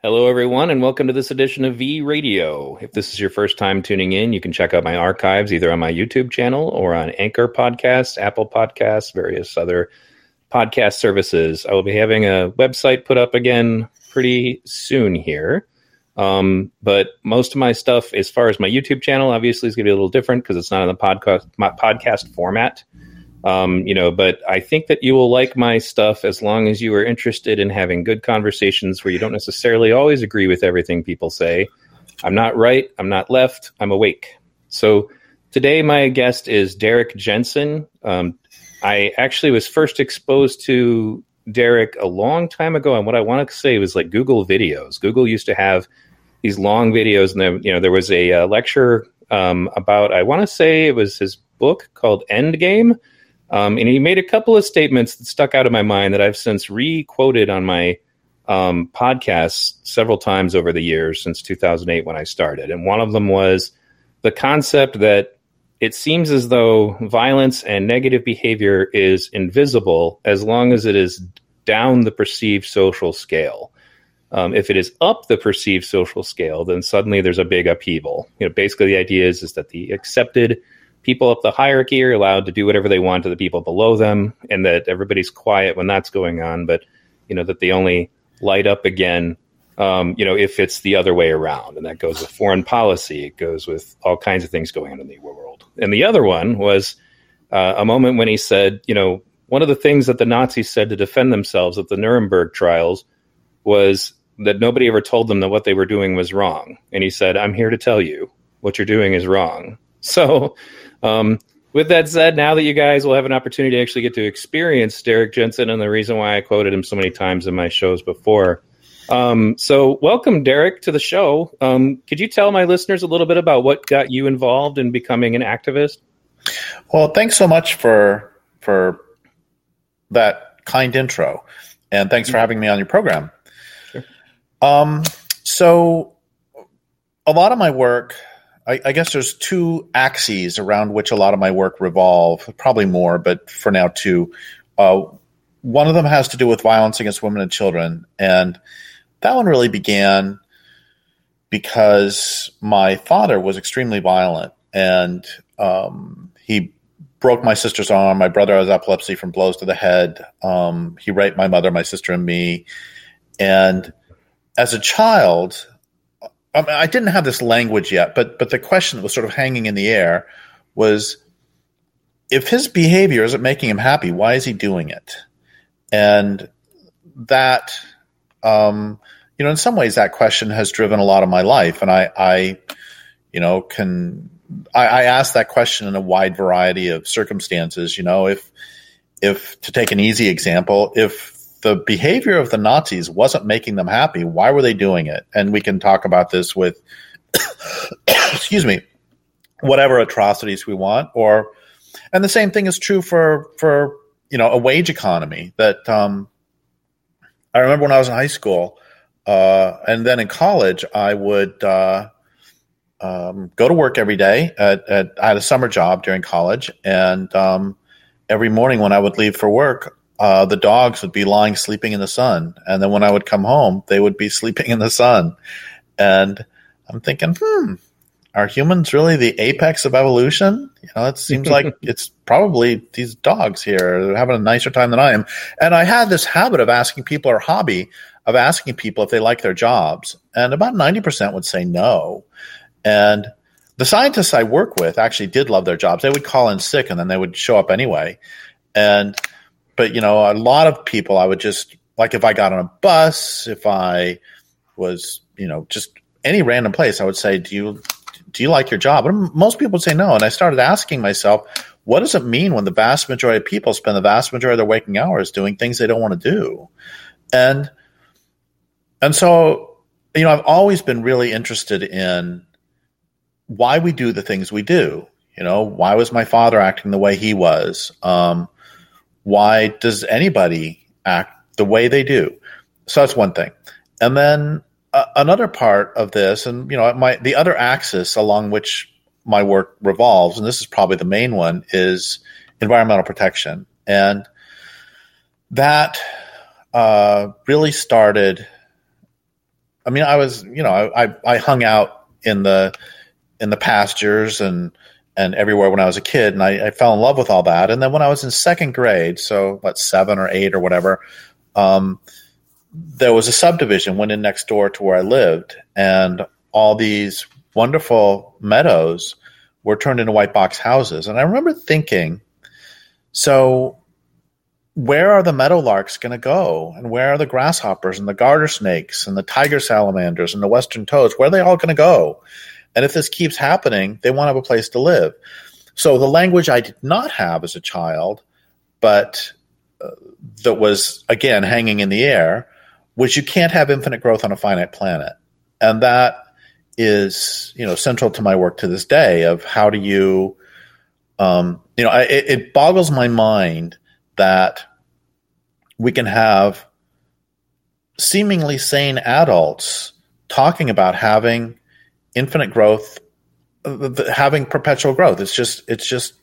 Hello, everyone, and welcome to this edition of V Radio. If this is your first time tuning in, you can check out my archives either on my YouTube channel or on Anchor Podcasts, Apple Podcasts, various other podcast services. I will be having a website put up again pretty soon here. Um, but most of my stuff, as far as my YouTube channel, obviously is going to be a little different because it's not in the podcast podcast format. Um, you know, but I think that you will like my stuff as long as you are interested in having good conversations where you don't necessarily always agree with everything people say. I'm not right. I'm not left. I'm awake. So today, my guest is Derrick Jensen. Um, I actually was first exposed to Derek a long time ago, and what I want to say was like Google videos. Google used to have these long videos, and then you know there was a uh, lecture um, about I want to say it was his book called Endgame um, and he made a couple of statements that stuck out of my mind that I've since re quoted on my um, podcasts several times over the years since 2008 when I started. And one of them was the concept that it seems as though violence and negative behavior is invisible as long as it is down the perceived social scale. Um, if it is up the perceived social scale, then suddenly there's a big upheaval. You know, basically the idea is is that the accepted people up the hierarchy are allowed to do whatever they want to the people below them, and that everybody's quiet when that's going on. But you know that they only light up again, um, you know, if it's the other way around, and that goes with foreign policy. It goes with all kinds of things going on in the world. And the other one was uh, a moment when he said, you know, one of the things that the Nazis said to defend themselves at the Nuremberg trials was that nobody ever told them that what they were doing was wrong. And he said, I'm here to tell you what you're doing is wrong. So um, with that said, now that you guys will have an opportunity to actually get to experience Derrick Jensen and the reason why I quoted him so many times in my shows before. Um, so, welcome, Derek, to the show. Um, could you tell my listeners a little bit about what got you involved in becoming an activist? Well, thanks so much for for that kind intro, and thanks for having me on your program. Sure. Um, so, a lot of my work I, I, guess there's two axes around which a lot of my work revolve, probably more, but for now two. Uh, one of them has to do with violence against women and children, and that one really began because my father was extremely violent, and um, he broke my sister's arm. My brother has epilepsy from blows to the head. Um, he raped my mother, my sister, and me. And as a child, I, mean, I didn't have this language yet, but but the question that was sort of hanging in the air was if his behavior isn't making him happy, why is he doing it? And that, um, you know, in some ways, that question has driven a lot of my life, and I, I you know, can I, I ask that question in a wide variety of circumstances. You know, if if to take an easy example, if the behavior of the Nazis wasn't making them happy. Why were they doing it? And we can talk about this with, excuse me, whatever atrocities we want. Or, and the same thing is true for for you know a wage economy. That um, I remember when I was in high school, uh, and then in college, I would. Uh, um, go to work every day. At, at, I had a summer job during college, and um, every morning when I would leave for work, uh, the dogs would be lying sleeping in the sun. And then when I would come home, they would be sleeping in the sun. And I'm thinking, hmm, are humans really the apex of evolution? You know, it seems like it's probably these dogs here They're having a nicer time than I am. And I had this habit of asking people or hobby of asking people if they like their jobs. And about 90% would say no. And the scientists I work with actually did love their jobs. They would call in sick and then they would show up anyway. And but you know, a lot of people I would just like if I got on a bus, if I was, you know, just any random place, I would say, "Do you do you like your job?" And most people would say no. And I started asking myself, what does it mean when the vast majority of people spend the vast majority of their waking hours doing things they don't want to do? And and so, you know, I've always been really interested in why we do the things we do. You know, why was my father acting the way he was? Um, why does anybody act the way they do? So that's one thing. And then uh, another part of this, and you know, my the other axis along which my work revolves, and this is probably the main one, is environmental protection, and that uh, really started I mean, I was, you know, I, I, I hung out in the in the pastures and and everywhere when I was a kid, and I, I, fell in love with all that. And then when I was in second grade, so what seven or eight or whatever, um, there was a subdivision went in next door to where I lived, and all these wonderful meadows were turned into white box houses. And I remember thinking, so where are the meadowlarks going to go? And where are the grasshoppers and the garter snakes and the tiger salamanders and the western toads? Where are they all going to go? And if this keeps happening, they want to have a place to live. So the language I did not have as a child, but uh, that was again hanging in the air, was you can't have infinite growth on a finite planet, and that is you know central to my work to this day. Of how do you, um, you know, I, it, it boggles my mind that we can have seemingly sane adults talking about having infinite growth, having perpetual growth. It's just it's just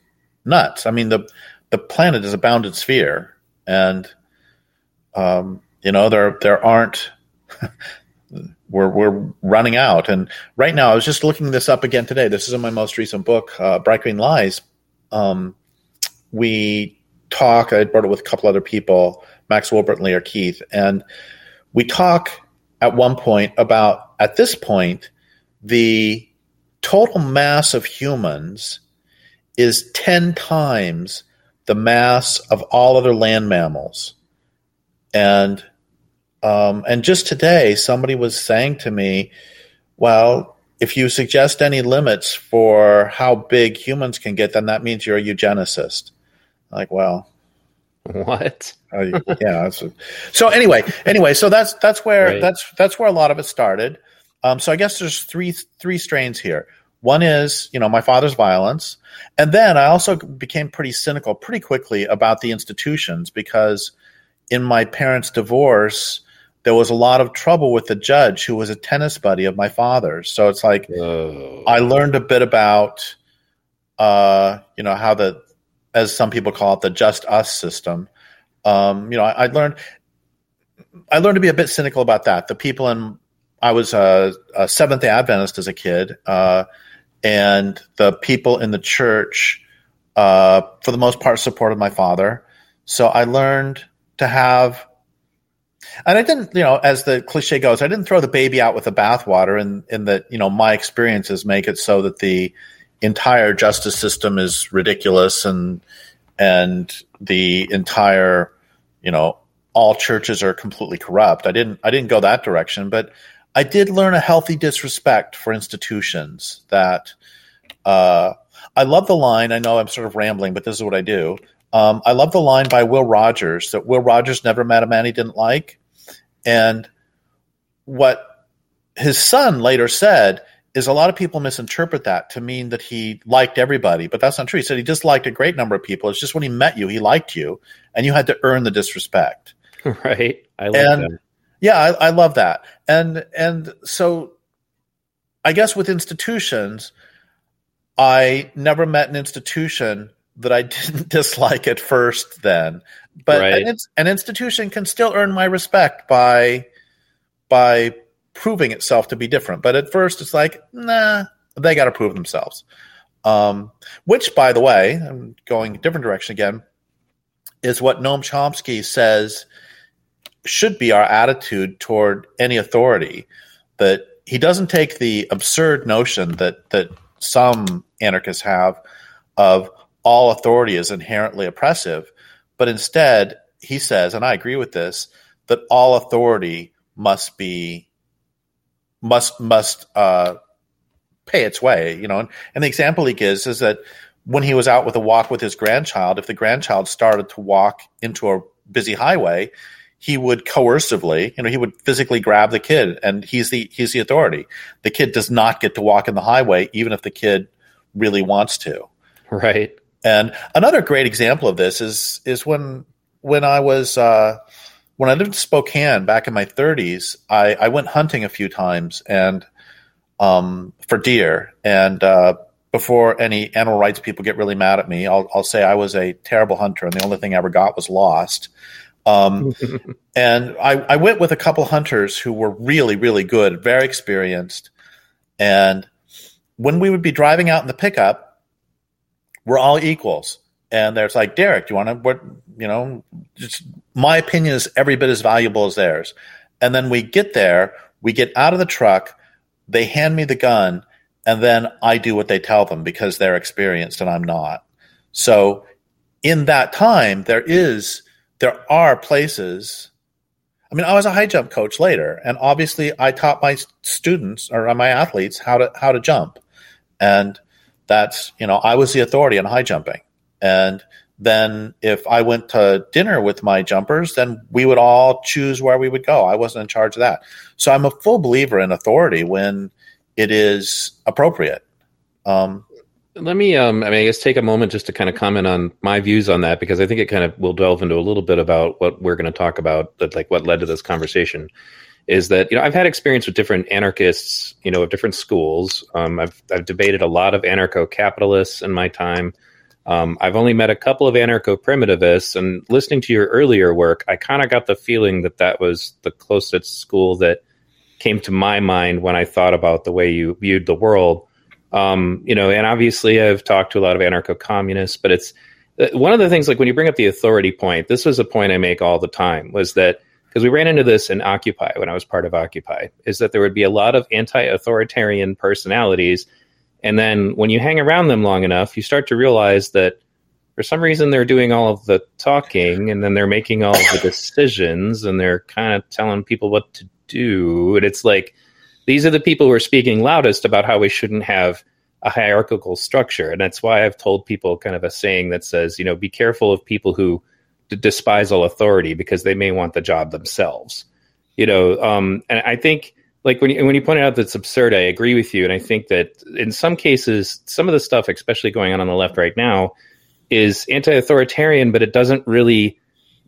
nuts. I mean the the planet is a bounded sphere, and um, you know there there aren't. we're we're running out, and right now I was just looking this up again today. This is in my most recent book, uh, Bright Green Lies. Um, we talk. I brought it with a couple other people, Max Wilbert and Keith, and we talk at one point about at this point the total mass of humans is 10 times the mass of all other land mammals. And um, and just today, somebody was saying to me, "Well, if you suggest any limits for how big humans can get, then that means you're a eugenicist." Like, well, what? uh, yeah. so anyway, anyway, so that's that's where right. that's that's where a lot of it started. Um, so I guess there's three three strains here. One is, you know, my father's violence, and then I also became pretty cynical pretty quickly about the institutions because in my parents' divorce, there was a lot of trouble with the judge who was a tennis buddy of my father's. So it's like. I learned a bit about, uh, you know, how the, as some people call it, the just us system. Um, you know, I, I learned I learned to be a bit cynical about that. The people in I was a, a Seventh Day Adventist as a kid, uh, and the people in the church, uh, for the most part, supported my father. So I learned to have, and I didn't, you know, as the cliche goes, I didn't throw the baby out with the bathwater, and in, in that, you know, my experiences make it so that the entire justice system is ridiculous, and and the entire, you know, all churches are completely corrupt. I didn't, I didn't go that direction, but I did learn a healthy disrespect for institutions that uh, I love the line. I know I'm sort of rambling, but this is what I do. Um, I love the line by Will Rogers that Will Rogers never met a man he didn't like. And what his son later said is a lot of people misinterpret that to mean that he liked everybody, but that's not true. He said he disliked a great number of people. It's just when he met you, he liked you, and you had to earn the disrespect. Right. I like and, that. Yeah, I, I love that. And and so I guess with institutions, I never met an institution that I didn't dislike at first then. But right. an, an, institution can still earn my respect by by proving itself to be different. But at first it's like, nah, they got to prove themselves. Um, which, by the way, I'm going a different direction again, is what Noam Chomsky says should be our attitude toward any authority. That he doesn't take the absurd notion that that some anarchists have of all authority is inherently oppressive, but instead he says, and I agree with this, that all authority must be must must uh, pay its way. You know, and, and the example he gives is that when he was out with a walk with his grandchild, if the grandchild started to walk into a busy highway, he would coercively, you know, he would physically grab the kid, and he's the he's the authority. The kid does not get to walk in the highway, even if the kid really wants to. Right. And another great example of this is is when when I was uh, when I lived in Spokane back in my 30s. I, I went hunting a few times and um, for deer. And uh, before any animal rights people get really mad at me, I'll, I'll say I was a terrible hunter, and the only thing I ever got was lost. Um, and I, I went with a couple hunters who were really, really good, very experienced. And when we would be driving out in the pickup, we're all equals. And there's like, Derrick, do you want to, what, you know, just my opinion is every bit as valuable as theirs. And then we get there, we get out of the truck, they hand me the gun, and then I do what they tell them because they're experienced and I'm not. So in that time, there is, there are places. I mean, I was a high jump coach later, and obviously I taught my students or my athletes how to, how to jump. And that's, you know, I was the authority on high jumping. And then if I went to dinner with my jumpers, then we would all choose where we would go. I wasn't in charge of that. So I'm a full believer in authority when it is appropriate. Um, Let me, um, I mean, I guess take a moment just to kind of comment on my views on that because I think it kind of will delve into a little bit about what we're going to talk about, that like what led to this conversation. Is that you know I've had experience with different anarchists, you know, of different schools. Um, I've I've debated a lot of anarcho capitalists in my time. Um, I've only met a couple of anarcho primitivists, and listening to your earlier work, I kind of got the feeling that that was the closest school that came to my mind when I thought about the way you viewed the world. Um, you know, and obviously I've talked to a lot of anarcho communists, but it's uh, one of the things like when you bring up the authority point, this was a point I make all the time was that because we ran into this in Occupy when I was part of Occupy, is that there would be a lot of anti authoritarian personalities and then when you hang around them long enough, you start to realize that for some reason they're doing all of the talking and then they're making all of the decisions and they're kind of telling people what to do. And it's like these are the people who are speaking loudest about how we shouldn't have a hierarchical structure. And that's why I've told people kind of a saying that says, you know, be careful of people who d- despise all authority because they may want the job themselves. You know, um, and I think like when you, when you pointed out that it's absurd, I agree with you, and I think that in some cases, some of the stuff, especially going on on the left right now, is anti-authoritarian, but it doesn't really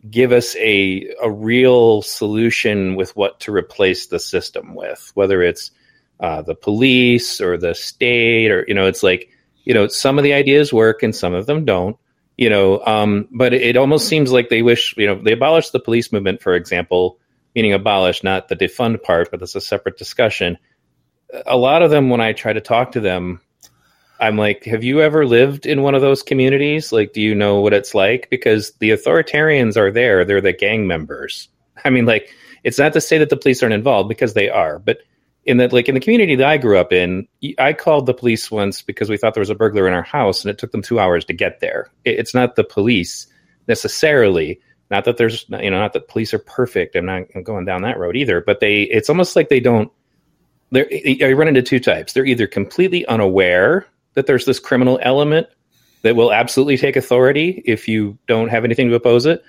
give us a a real solution with what to replace the system with, whether it's uh, the police or the state, or you know, it's like you know, some of the ideas work and some of them don't. You know, um, but it, almost seems like they wish you know they abolished the police movement, for example meaning abolish, not the defund part, but that's a separate discussion. A lot of them, when I try to talk to them, I'm like, have you ever lived in one of those communities? Like, do you know what it's like? Because the authoritarians are there, they're the gang members. I mean, like, it's not to say that the police aren't involved because they are, but in the like in the community that I grew up in, I called the police once because we thought there was a burglar in our house, and it took them two hours to get there. It's not the police necessarily, not that there's, you know, not that police are perfect. I'm not going down that road either. But they, it's almost like they don't. They're, I run into two types. They're either completely unaware that there's this criminal element that will absolutely take authority if you don't have anything to oppose it,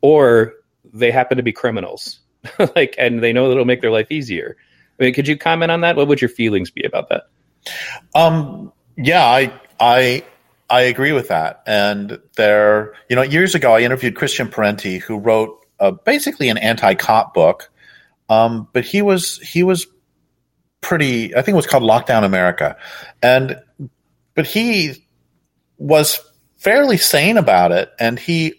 or they happen to be criminals, like, and they know that it'll make their life easier. I mean, could you comment on that? What would your feelings be about that? Um, yeah, I, I, I agree with that. And there, you know, years ago, I interviewed Christian Parenti, who wrote uh, basically an anti-cop book. Um, but he was he was pretty. I think it was called Lockdown America, and but he was fairly sane about it, and he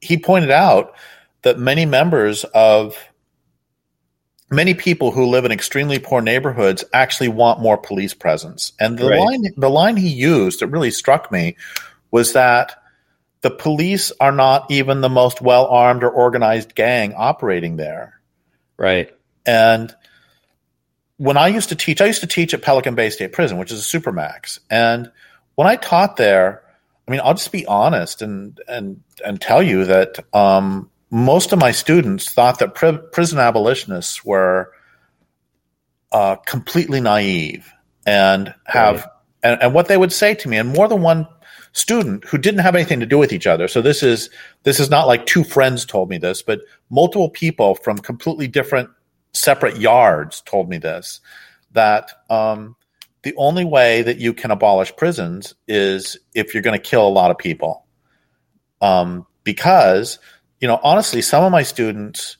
he pointed out that many members of many people who live in extremely poor neighborhoods actually want more police presence. And the right. line the line he used that really struck me was that the police are not even the most well armed or organized gang operating there. Right. And when I used to teach, I used to teach at Pelican Bay State Prison, which is a supermax. And when I taught there, I mean, I'll just be honest and and and tell you that um, most of my students thought that pri- prison abolitionists were uh, completely naive and have right. and, and what they would say to me and more than one student who didn't have anything to do with each other so this is this is not like two friends told me this but multiple people from completely different separate yards told me this that um, the only way that you can abolish prisons is if you're going to kill a lot of people um, because you know, honestly, some of my students,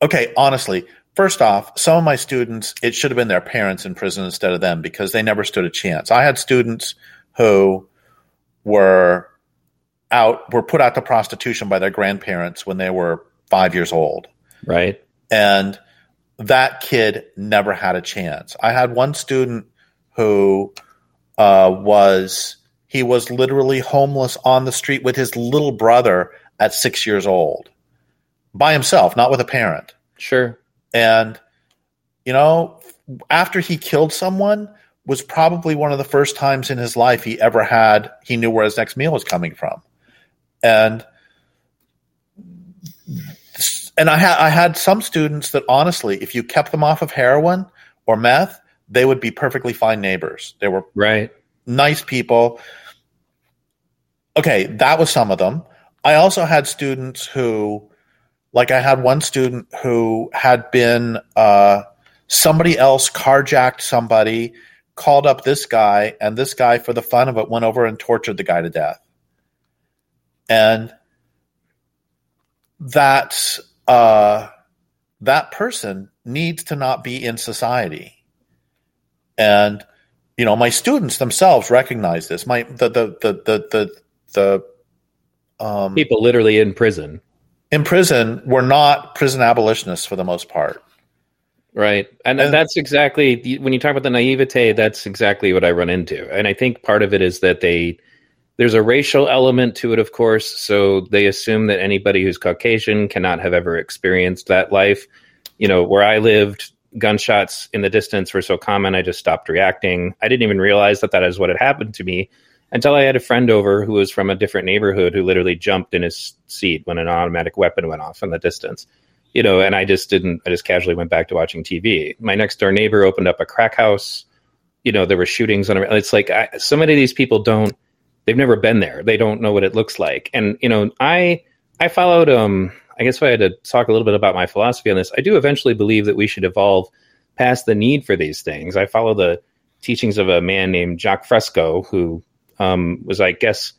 okay, honestly, first off, some of my students, it should have been their parents in prison instead of them because they never stood a chance. I had students who were out were put out to prostitution by their grandparents when they were five years old. Right. And that kid never had a chance. I had one student who uh, was he was literally homeless on the street with his little brother at six years old, by himself, not with a parent. Sure. And you know, after he killed someone, was probably one of the first times in his life he ever had he knew where his next meal was coming from, and and I had I had some students that honestly, if you kept them off of heroin or meth, they would be perfectly fine neighbors. They were right, nice people. Okay, that was some of them. I also had students who, like, I had one student who had been uh, somebody else carjacked somebody, called up this guy, and this guy, for the fun of it, went over and tortured the guy to death. And that's uh, that person needs to not be in society. And you know, my students themselves recognize this. My the the the the the, the um, people literally in prison. In prison, were not prison abolitionists for the most part. Right. And, and, that's exactly when you talk about the naivete, that's exactly what I run into. And I think part of it is that they there's a racial element to it, of course. So they assume that anybody who's Caucasian cannot have ever experienced that life. You know, where I lived, gunshots in the distance were so common, I just stopped reacting. I didn't even realize that that is what had happened to me until I had a friend over who was from a different neighborhood who literally jumped in his seat when an automatic weapon went off in the distance. You know, and I just didn't, I just casually went back to watching TV. My next door neighbor opened up a crack house. You know, there were shootings on it. It's like I, so many of these people don't they've never been there. They don't know what it looks like. And you know, I I followed um I guess if I had to talk a little bit about my philosophy on this, I do eventually believe that we should evolve past the need for these things. I follow the teachings of a man named Jacques Fresco, who um, was, I guess,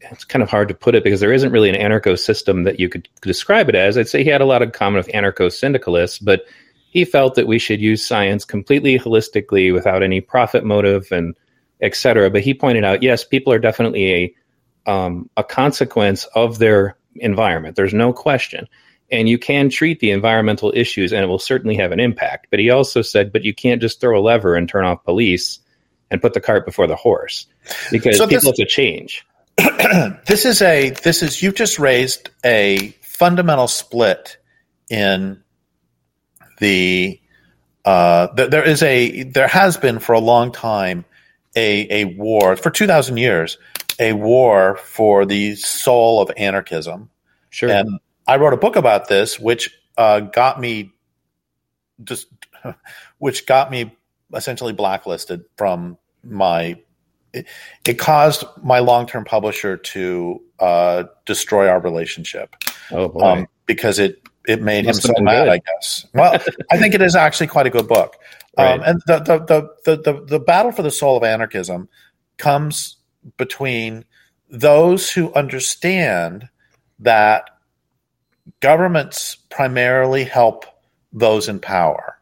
it's kind of hard to put it because there isn't really an anarcho system that you could describe it as. I'd say he had a lot in common with anarcho syndicalists, but he felt that we should use science completely holistically without any profit motive and etc. But he pointed out, yes, people are definitely a um, a consequence of their environment. There's no question, and you can treat the environmental issues, and it will certainly have an impact. But he also said, but you can't just throw a lever and turn off police and put the cart before the horse because so people this, have to change. this is a this is you've just raised a fundamental split in the uh, th- there is a there has been for a long time a, a war for 2,000 years, a war for the soul of anarchism. Sure. And I wrote a book about this, which uh, got me just, which got me essentially blacklisted from my. It, it caused my long-term publisher to uh, destroy our relationship. Oh boy! Um, because it it made him so mad. Good. I guess. Well, I think it is actually quite a good book. Um, and the, the, the, the, the battle for the soul of anarchism comes between those who understand that governments primarily help those in power.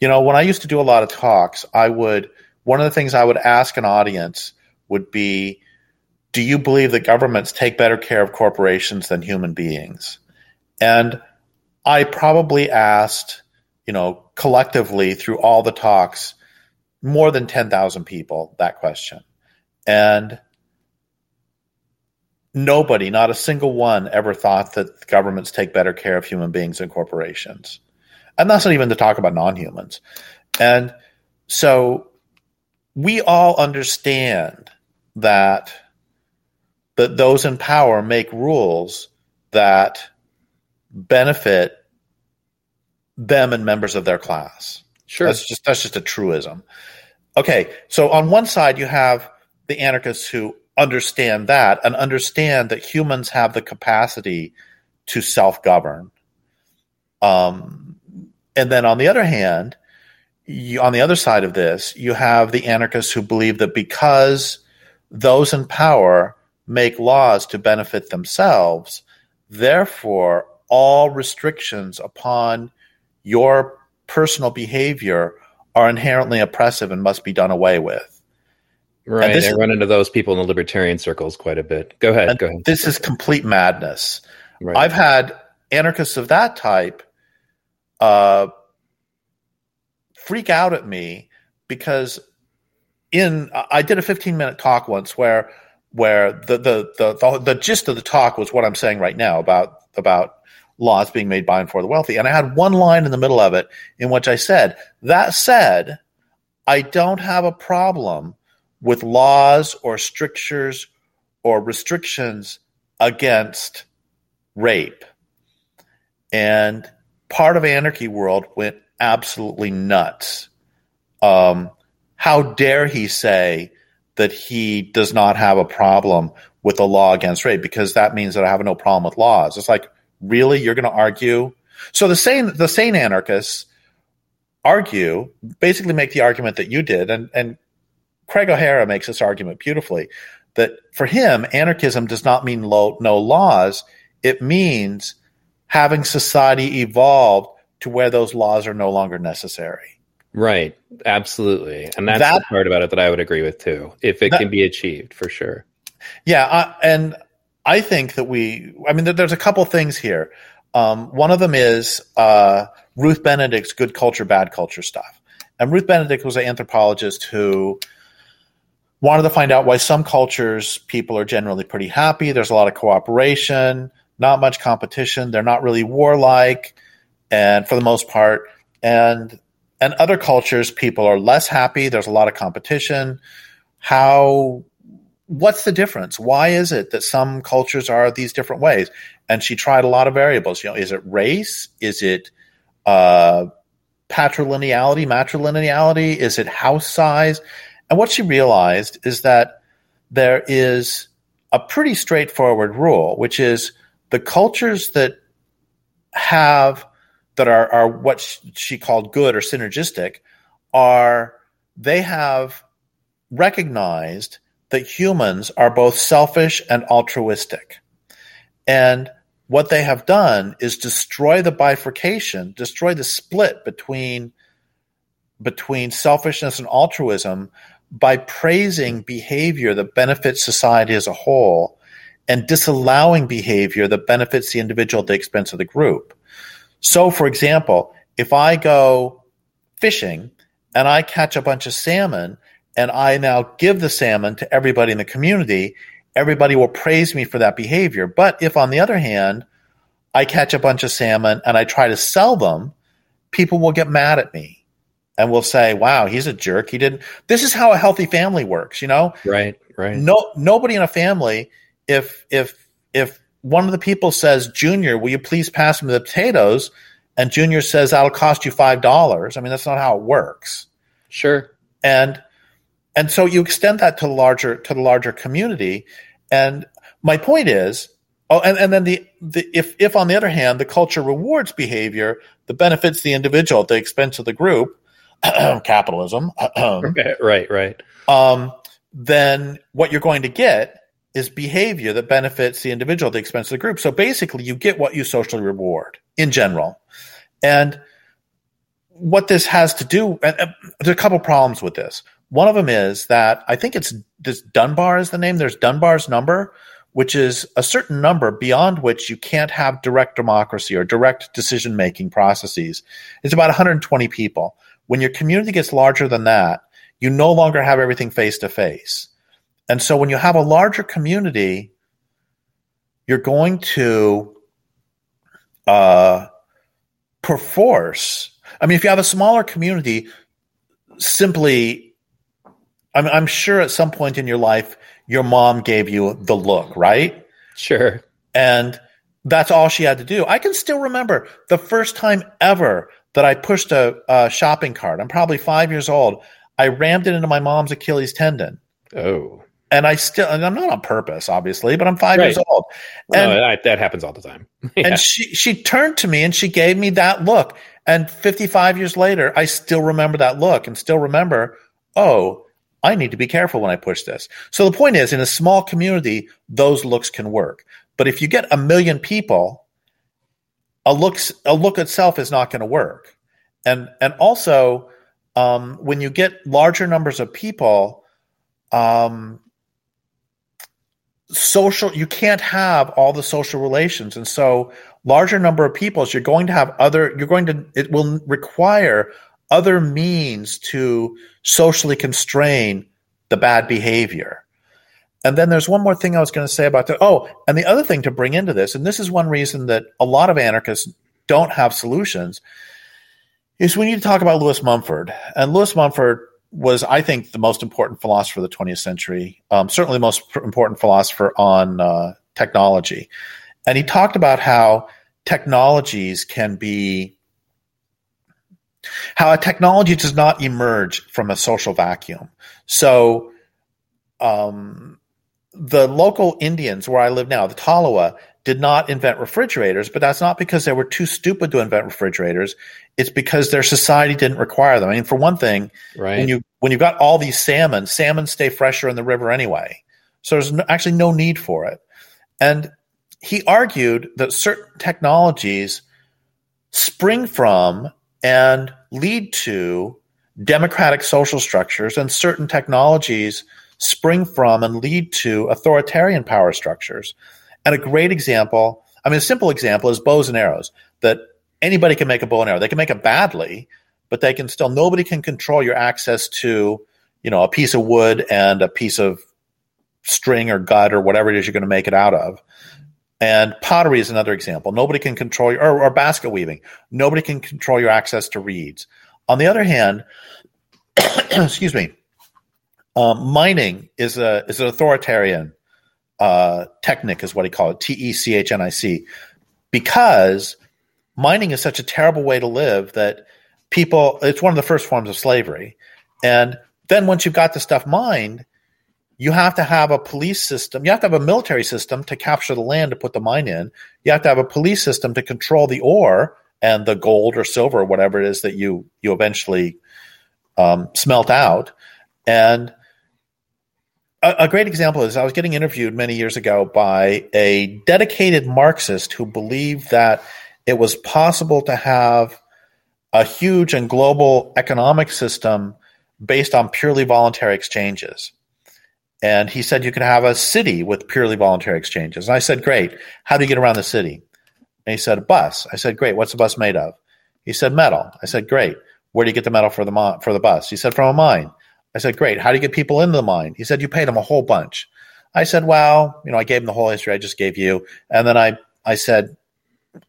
You know, when I used to do a lot of talks, I would, one of the things I would ask an audience would be, do you believe that governments take better care of corporations than human beings? And I probably asked you know, collectively through all the talks, more than 10,000 people that question. And nobody, not a single one, ever thought that governments take better care of human beings than corporations. And that's not even to talk about non humans. And so we all understand that that those in power make rules that benefit them and members of their class. Sure. That's just that's just a truism. Okay, so on one side you have the anarchists who understand that and understand that humans have the capacity to self-govern. Um, and then on the other hand, you, on the other side of this, you have the anarchists who believe that because those in power make laws to benefit themselves, therefore all restrictions upon your personal behavior are inherently oppressive and must be done away with. Right. I run into those people in the libertarian circles quite a bit. Go ahead. Go ahead. This is complete madness. Right. I've had anarchists of that type uh, freak out at me because in I did a 15 minute talk once where where the, the the the the, gist of the talk was what I'm saying right now about about laws being made by and for the wealthy. And I had one line in the middle of it in which I said, that said, I don't have a problem with laws or strictures or restrictions against rape. And part of anarchy world went absolutely nuts. Um, how dare he say that he does not have a problem with a law against rape because that means that I have no problem with laws. It's like, really, you're going to argue? So the sane, the sane anarchists argue, basically make the argument that you did, and, and Craig O'Hara makes this argument beautifully that for him, anarchism does not mean low, no laws. It means having society evolve to where those laws are no longer necessary. Right. Absolutely. And that's that, the part about it that I would agree with too, if it that, can be achieved for sure. Yeah. Uh, and I think that we, I mean, there's a couple things here. Um, one of them is uh, Ruth Benedict's good culture, bad culture stuff. And Ruth Benedict was an anthropologist who wanted to find out why some cultures people are generally pretty happy. There's a lot of cooperation, not much competition. They're not really warlike, and for the most part, and and other cultures people are less happy. There's a lot of competition. How? What's the difference? Why is it that some cultures are these different ways? And she tried a lot of variables. You know, is it race? Is it uh, patrilineality, matrilineality? Is it house size? And what she realized is that there is a pretty straightforward rule, which is the cultures that have that are, are what she called good or synergistic are they have recognized that humans are both selfish and altruistic. And what they have done is destroy the bifurcation, destroy the split between between selfishness and altruism by praising behavior that benefits society as a whole and disallowing behavior that benefits the individual at the expense of the group. So, for example, if I go fishing and I catch a bunch of salmon and I now give the salmon to everybody in the community, everybody will praise me for that behavior. But if, on the other hand, I catch a bunch of salmon and I try to sell them, people will get mad at me and we'll say, "Wow, he's a jerk. He didn't." This is how a healthy family works, you know. Right, right. No, nobody in a family, if if if one of the people says, "Junior, will you please pass me the potatoes?" and Junior says, "That'll cost you five dollars." I mean, that's not how it works. Sure. And and so you extend that to the larger to the larger community. And my point is, oh, and, and then the, the if if on the other hand the culture rewards behavior that benefits the individual at the expense of the group, capitalism, right, right, um, then what you're going to get is behavior that benefits the individual at the expense of the group. So basically, you get what you socially reward in general. And what this has to do, and, and there's a couple problems with this. One of them is that I think it's this Dunbar is the name. There's Dunbar's number, which is a certain number beyond which you can't have direct democracy or direct decision making processes. It's about 120 people. When your community gets larger than that, you no longer have everything face to face. And so when you have a larger community, you're going to uh, perforce. I mean, if you have a smaller community, simply, I'm, I'm sure at some point in your life, your mom gave you the look, right? Sure. And that's all she had to do. I can still remember the first time ever that I pushed a, a shopping cart. I'm probably five years old. I rammed it into my mom's Achilles tendon. Oh. And I still, and I'm not on purpose, obviously, but I'm five right. years old. And, no, that, that happens all the time. yeah. And she, she turned to me and she gave me that look. And 55 years later, I still remember that look and still remember, oh, I need to be careful when I push this. So the point is, in a small community, those looks can work. But if you get a million people a look a look itself is not going to work. And and also um, when you get larger numbers of people, um, social you can't have all the social relations and so larger number of peoples you're going to have other you're going to it will require other means to socially constrain the bad behavior and then there's one more thing i was going to say about that oh and the other thing to bring into this and this is one reason that a lot of anarchists don't have solutions is we need to talk about lewis mumford and lewis mumford was, I think, the most important philosopher of the 20th century, um, certainly the most important philosopher on uh, technology. And he talked about how technologies can be, how a technology does not emerge from a social vacuum. So, um, the local Indians where I live now, the Tolowa, did not invent refrigerators, but that's not because they were too stupid to invent refrigerators. It's because their society didn't require them. I mean, for one thing, right. when you when you've got all these salmon, salmon stay fresher in the river anyway. So there's no, actually no need for it. And he argued that certain technologies spring from and lead to democratic social structures, and certain technologies spring from and lead to authoritarian power structures. And a great example, I mean, a simple example is bows and arrows that anybody can make a bow and arrow. They can make it badly, but they can still, nobody can control your access to, you know, a piece of wood and a piece of string or gut or whatever it is you're going to make it out of. And pottery is another example. Nobody can control your, or, or basket weaving. Nobody can control your access to reeds. On the other hand, excuse me, um, mining is a is an authoritarian uh, technic, is what he called it, T E C H N I C, because mining is such a terrible way to live that people. It's one of the first forms of slavery, and then once you've got the stuff mined, you have to have a police system. You have to have a military system to capture the land to put the mine in. You have to have a police system to control the ore and the gold or silver or whatever it is that you you eventually um, smelt out. And a, a great example is I was getting interviewed many years ago by a dedicated Marxist who believed that it was possible to have a huge and global economic system based on purely voluntary exchanges. And he said you can have a city with purely voluntary exchanges. And I said, Great. How do you get around the city? And he said, A bus. I said, Great. What's the bus made of? He said, Metal. I said, Great. Where do you get the metal for the, mo- for the bus? He said, From a mine. I said, Great. How do you get people into the mine? He said, You paid them a whole bunch. I said, Well, you know, I gave him the whole history I just gave you. And then I, I said,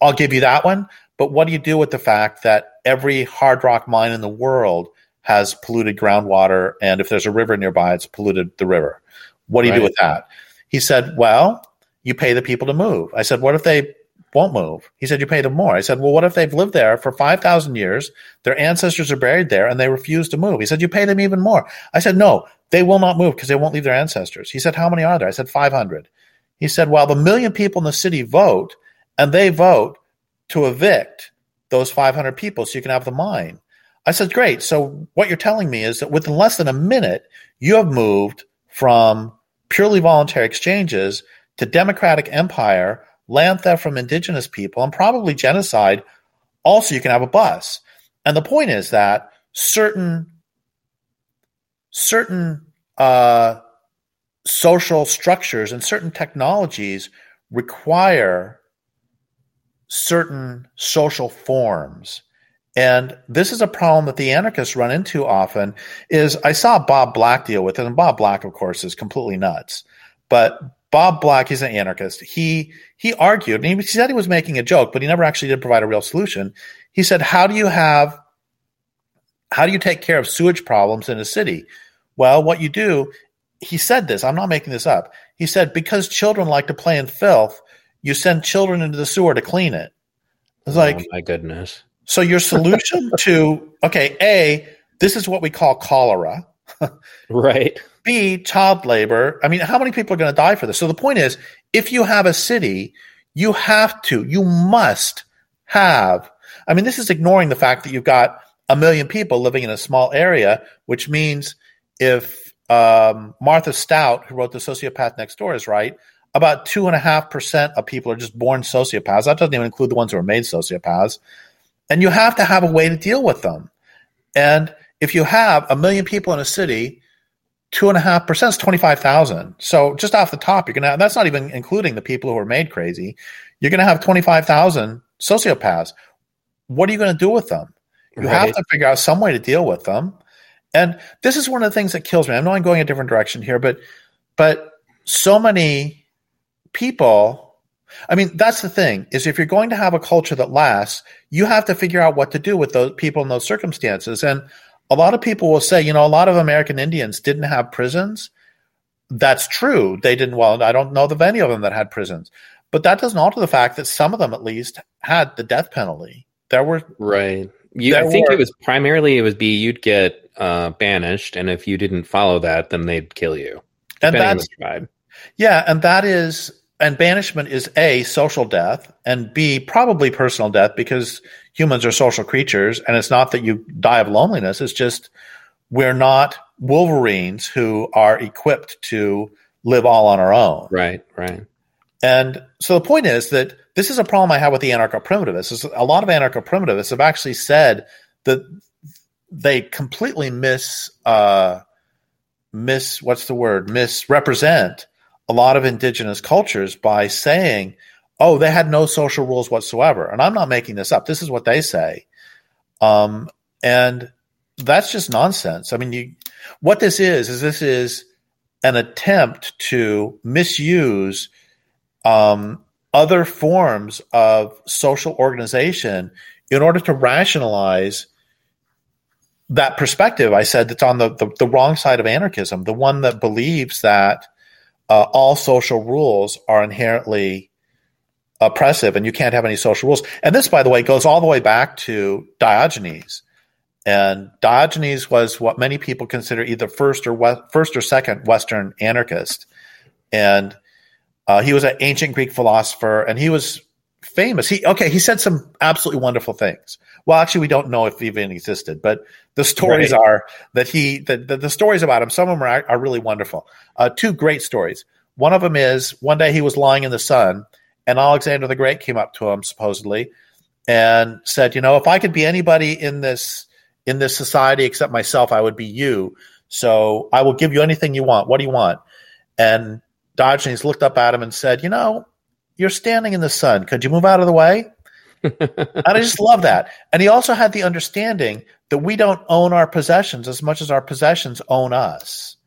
I'll give you that one. But what do you do with the fact that every hard rock mine in the world has polluted groundwater? And if there's a river nearby, it's polluted the river. What do you right. do with that? He said, Well, you pay the people to move. I said, What if they won't move. He said, You pay them more. I said, Well, what if they've lived there for 5,000 years? Their ancestors are buried there and they refuse to move. He said, You pay them even more. I said, No, they will not move because they won't leave their ancestors. He said, How many are there? I said, 500. He said, Well, the million people in the city vote and they vote to evict those 500 people so you can have the mine. I said, Great. So what you're telling me is that within less than a minute, you have moved from purely voluntary exchanges to democratic empire land theft from indigenous people, and probably genocide, also you can have a bus. And the point is that certain certain uh, social structures and certain technologies require certain social forms. And this is a problem that the anarchists run into often is I saw Bob Black deal with it, and Bob Black, of course, is completely nuts. But Bob Black, he's an anarchist. He he argued, and he said he was making a joke, but he never actually did provide a real solution. He said, "How do you have, how do you take care of sewage problems in a city?" Well, what you do, he said this. I'm not making this up. He said because children like to play in filth, you send children into the sewer to clean it. It's oh like, oh my goodness. So your solution to okay, a this is what we call cholera. right. B, child labor. I mean, how many people are going to die for this? So the point is, if you have a city, you have to, you must have. I mean, this is ignoring the fact that you've got a million people living in a small area, which means if um, Martha Stout, who wrote The Sociopath Next Door, is right, about two and a half percent of people are just born sociopaths. That doesn't even include the ones who are made sociopaths. And you have to have a way to deal with them. And if you have a million people in a city, two and a half percent is 25,000. So just off the top, you're going to, that's not even including the people who are made crazy. You're going to have 25,000 sociopaths. What are you going to do with them? You right. have to figure out some way to deal with them. And this is one of the things that kills me. I know I'm going a different direction here, but, but so many people, I mean, that's the thing is if you're going to have a culture that lasts, you have to figure out what to do with those people in those circumstances. And a lot of people will say, you know, a lot of American Indians didn't have prisons. That's true. They didn't. Well, I don't know of any of them that had prisons, but that doesn't alter the fact that some of them, at least, had the death penalty. There were right. You, I think were, it was primarily it was be you'd get uh, banished, and if you didn't follow that, then they'd kill you. And that's yeah, and that is and banishment is a social death and b probably personal death because humans are social creatures and it's not that you die of loneliness it's just we're not wolverines who are equipped to live all on our own. Right right. And so the point is that this is a problem i have with the anarcho-primitivists. A lot of anarcho-primitivists have actually said that they completely miss uh miss what's the word? Misrepresent a lot of indigenous cultures by saying, oh, they had no social rules whatsoever. And I'm not making this up. This is what they say. Um, and that's just nonsense. I mean, you, what this is, is this is an attempt to misuse um, other forms of social organization in order to rationalize that perspective I said that's on the, the, the wrong side of anarchism, the one that believes that – uh, all social rules are inherently oppressive and you can't have any social rules. And this, by the way, goes all the way back to Diogenes. And Diogenes was what many people consider either first or we- first or second Western anarchist. And uh, he was an ancient Greek philosopher, and he was famous. He okay, he said some absolutely wonderful things. Well, actually, we don't know if he even existed, but the stories right. are that he the, the, the, stories about him. Some of them are, are really wonderful. Uh, two great stories. One of them is one day he was lying in the sun, and Alexander the Great came up to him supposedly and said, "You know, if I could be anybody in this in this society except myself, I would be you. So I will give you anything you want. What do you want?" And Diogenes looked up at him and said, "You know, you're standing in the sun. Could you move out of the way?" And I just love that. And he also had the understanding that we don't own our possessions as much as our possessions own us.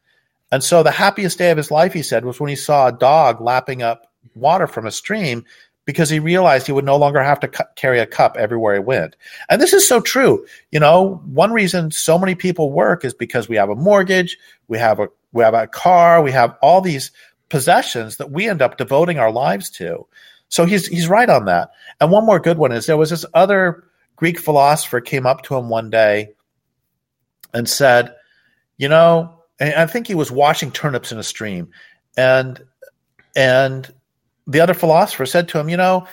And so the happiest day of his life, he said, was when he saw a dog lapping up water from a stream because he realized he would no longer have to cu- carry a cup everywhere he went. And this is so true. You know, one reason so many people work is because we have a mortgage, we have a we have a car, we have all these possessions that we end up devoting our lives to. So he's he's right on that. And one more good one is there was this other Greek philosopher came up to him one day and said, "You know, I think he was washing turnips in a stream, and and the other philosopher said to him, you know."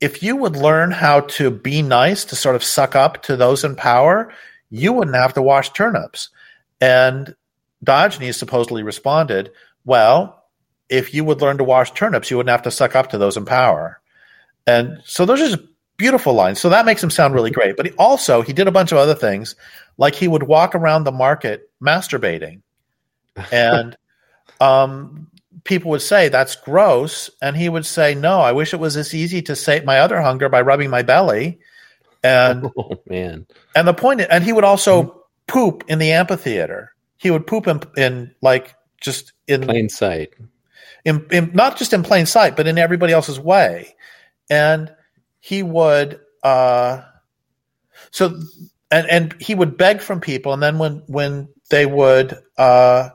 If you would learn how to be nice to sort of suck up to those in power, you wouldn't have to wash turnips. And Diogenes supposedly responded, Well, if you would learn to wash turnips, you wouldn't have to suck up to those in power. And so those are just beautiful lines. So that makes him sound really great. But he also he did a bunch of other things, like he would walk around the market masturbating, and um, people would say that's gross, and he would say, "No, I wish it was this easy to sate my other hunger by rubbing my belly." And oh, man, and the point, and he would also mm-hmm. poop in the amphitheater. He would poop in, in like just in plain sight in, in, not just in plain sight, but in everybody else's way. And he would, uh, so, and, and he would beg from people. And then when, when they would, uh,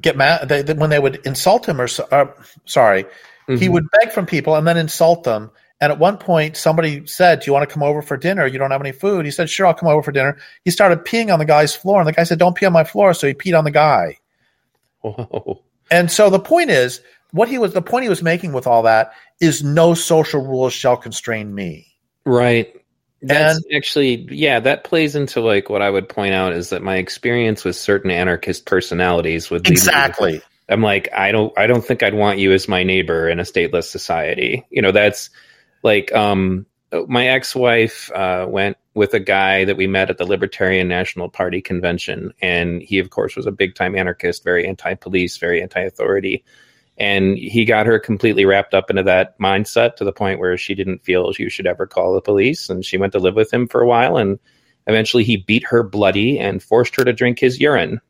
get mad, they, when they would insult him or, uh, sorry, mm-hmm. he would beg from people and then insult them. And at one point, somebody said, Do you want to come over for dinner? You don't have any food. He said, Sure, I'll come over for dinner. He started peeing on the guy's floor, and the guy said, Don't pee on my floor. So he peed on the guy. Whoa. And so the point is, what he was the point he was making with all that is no social rules shall constrain me. Right. That's and, actually yeah, that plays into like what I would point out is that my experience with certain anarchist personalities would Exactly. I'm like, I don't I don't think I'd want you as my neighbor in a stateless society. You know, that's like um my ex-wife uh, went with a guy that we met at the Libertarian National Party convention, and he, of course, was a big-time anarchist, very anti-police, very anti-authority, and he got her completely wrapped up into that mindset to the point where she didn't feel she should ever call the police, and she went to live with him for a while, and eventually he beat her bloody and forced her to drink his urine.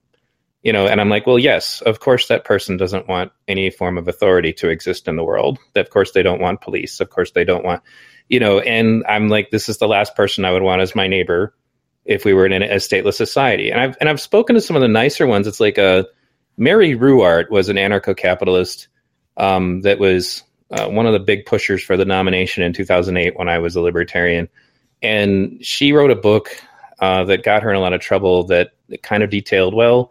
You know and i'm like well yes of course that person doesn't want any form of authority to exist in the world. Of course they don't want police. Of course they don't want you know and i'm like this is the last person i would want as my neighbor if we were in a stateless society and i've and i've spoken to some of the nicer ones it's like a uh, mary Ruwart was an anarcho-capitalist um, that was uh, one of the big pushers for the nomination in 2008 when i was a libertarian and she wrote a book uh, that got her in a lot of trouble that kind of detailed well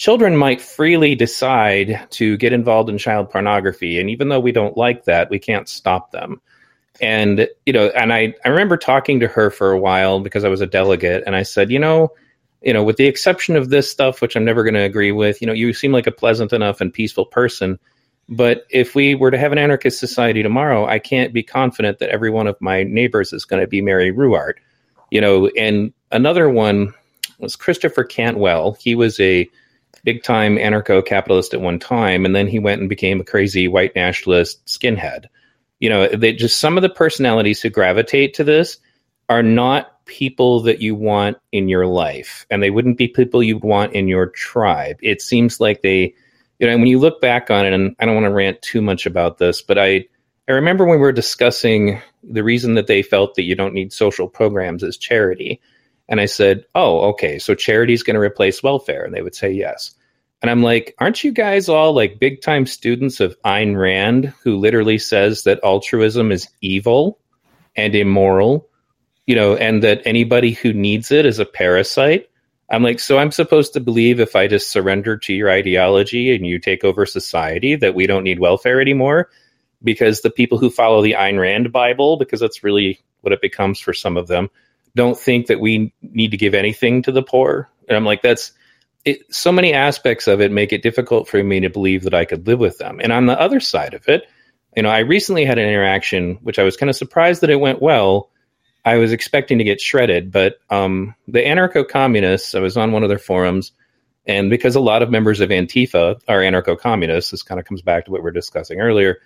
children might freely decide to get involved in child pornography. And even though we don't like that, we can't stop them. And, you know, and I, I remember talking to her for a while because I was a delegate and I said, you know, you know, with the exception of this stuff, which I'm never going to agree with, you know, you seem like a pleasant enough and peaceful person. But if we were to have an anarchist society tomorrow, I can't be confident that every one of my neighbors is going to be Mary Ruwart You know, and another one was Christopher Cantwell. He was a big time anarcho capitalist at one time, and then he went and became a crazy white nationalist skinhead. You know, they just some of the personalities who gravitate to this are not people that you want in your life, and they wouldn't be people you'd want in your tribe. It seems like they, you know, when you look back on it, and I don't want to rant too much about this, but I, I remember when we were discussing the reason that they felt that you don't need social programs is charity and I said, Oh, okay. So charity is going to replace welfare. And they would say yes. And I'm like, Aren't you guys all like big time students of Ayn Rand, who literally says that altruism is evil and immoral, you know, and that anybody who needs it is a parasite? I'm like, so I'm supposed to believe if I just surrender to your ideology and you take over society that we don't need welfare anymore? Because the people who follow the Ayn Rand Bible, because that's really what it becomes for some of them, don't think that we need to give anything to the poor. And I'm like, that's it, so many aspects of it make it difficult for me to believe that I could live with them. And on the other side of it, you know, I recently had an interaction which I was kind of surprised that it went well. I was expecting to get shredded, but um, the anarcho communists, I was on one of their forums, and because a lot of members of Antifa are anarcho communists, this kind of comes back to what we were discussing earlier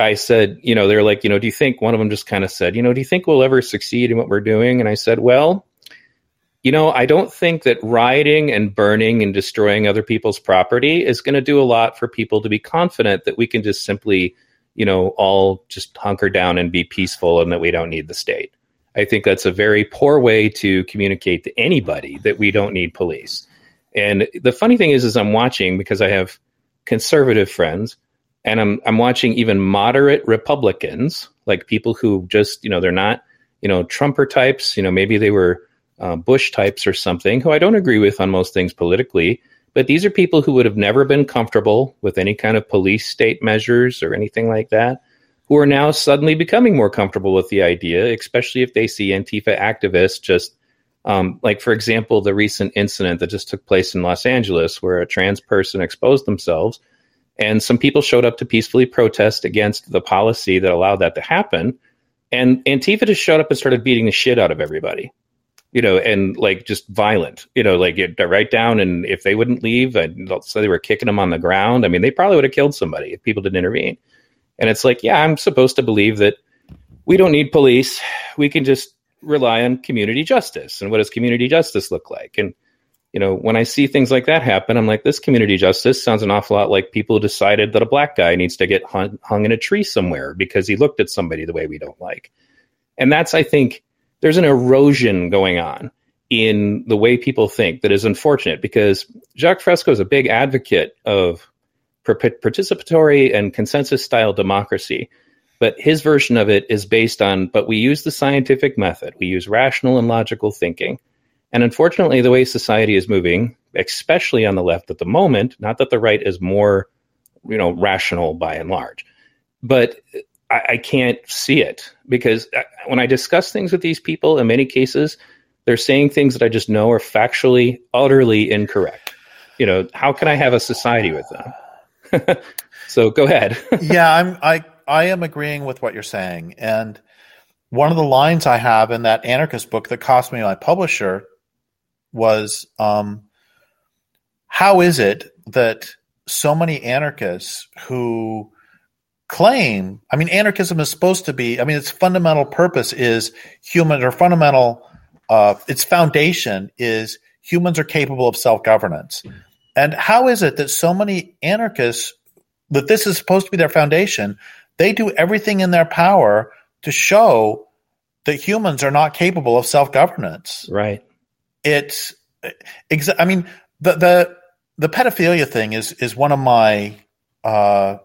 I said, you know, they're like, you know, do you think one of them just kind of said, you know, do you think we'll ever succeed in what we're doing? And I said, well, you know, I don't think that rioting and burning and destroying other people's property is going to do a lot for people to be confident that we can just simply, you know, all just hunker down and be peaceful and that we don't need the state. I think that's a very poor way to communicate to anybody that we don't need police. And the funny thing is, is I'm watching because I have conservative friends and I'm I'm watching even moderate Republicans, like people who just you know they're not you know Trumper types, you know maybe they were uh, Bush types or something, who I don't agree with on most things politically, but these are people who would have never been comfortable with any kind of police state measures or anything like that, who are now suddenly becoming more comfortable with the idea, especially if they see Antifa activists just. Um, like for example, the recent incident that just took place in Los Angeles, where a trans person exposed themselves and some people showed up to peacefully protest against the policy that allowed that to happen. And Antifa just showed up and started beating the shit out of everybody, you know, and like just violent, you know, like right down. And if they wouldn't leave, and say they were kicking them on the ground. I mean, they probably would have killed somebody if people didn't intervene. And it's like, yeah, I'm supposed to believe that we don't need police. We can just rely on community justice. And what does community justice look like? And you know, when I see things like that happen, I'm like, this community justice sounds an awful lot like people decided that a black guy needs to get hung, hung in a tree somewhere because he looked at somebody the way we don't like. And that's, I think, there's an erosion going on in the way people think that is unfortunate because Jacque Fresco is a big advocate of participatory and consensus style democracy. But his version of it is based on, but we use the scientific method, we use rational and logical thinking and unfortunately, the way society is moving, especially on the left at the moment, not that the right is more, you know, rational by and large, but I, I can't see it because uh, when I discuss things with these people, in many cases, they're saying things that I just know are factually, utterly incorrect. You know, how can I have a society with them? so go ahead. yeah, I'm I I am agreeing with what you're saying, and one of the lines I have in that anarchist book that cost me my publisher was um, how is it that so many anarchists who claim i mean anarchism is supposed to be i mean its fundamental purpose is human or fundamental uh, its foundation is humans are capable of self-governance. And how is it that so many anarchists that this is supposed to be their foundation they do everything in their power to show that humans are not capable of self-governance? Right. It's exa- i mean the the the pedophilia thing is is one of my uh,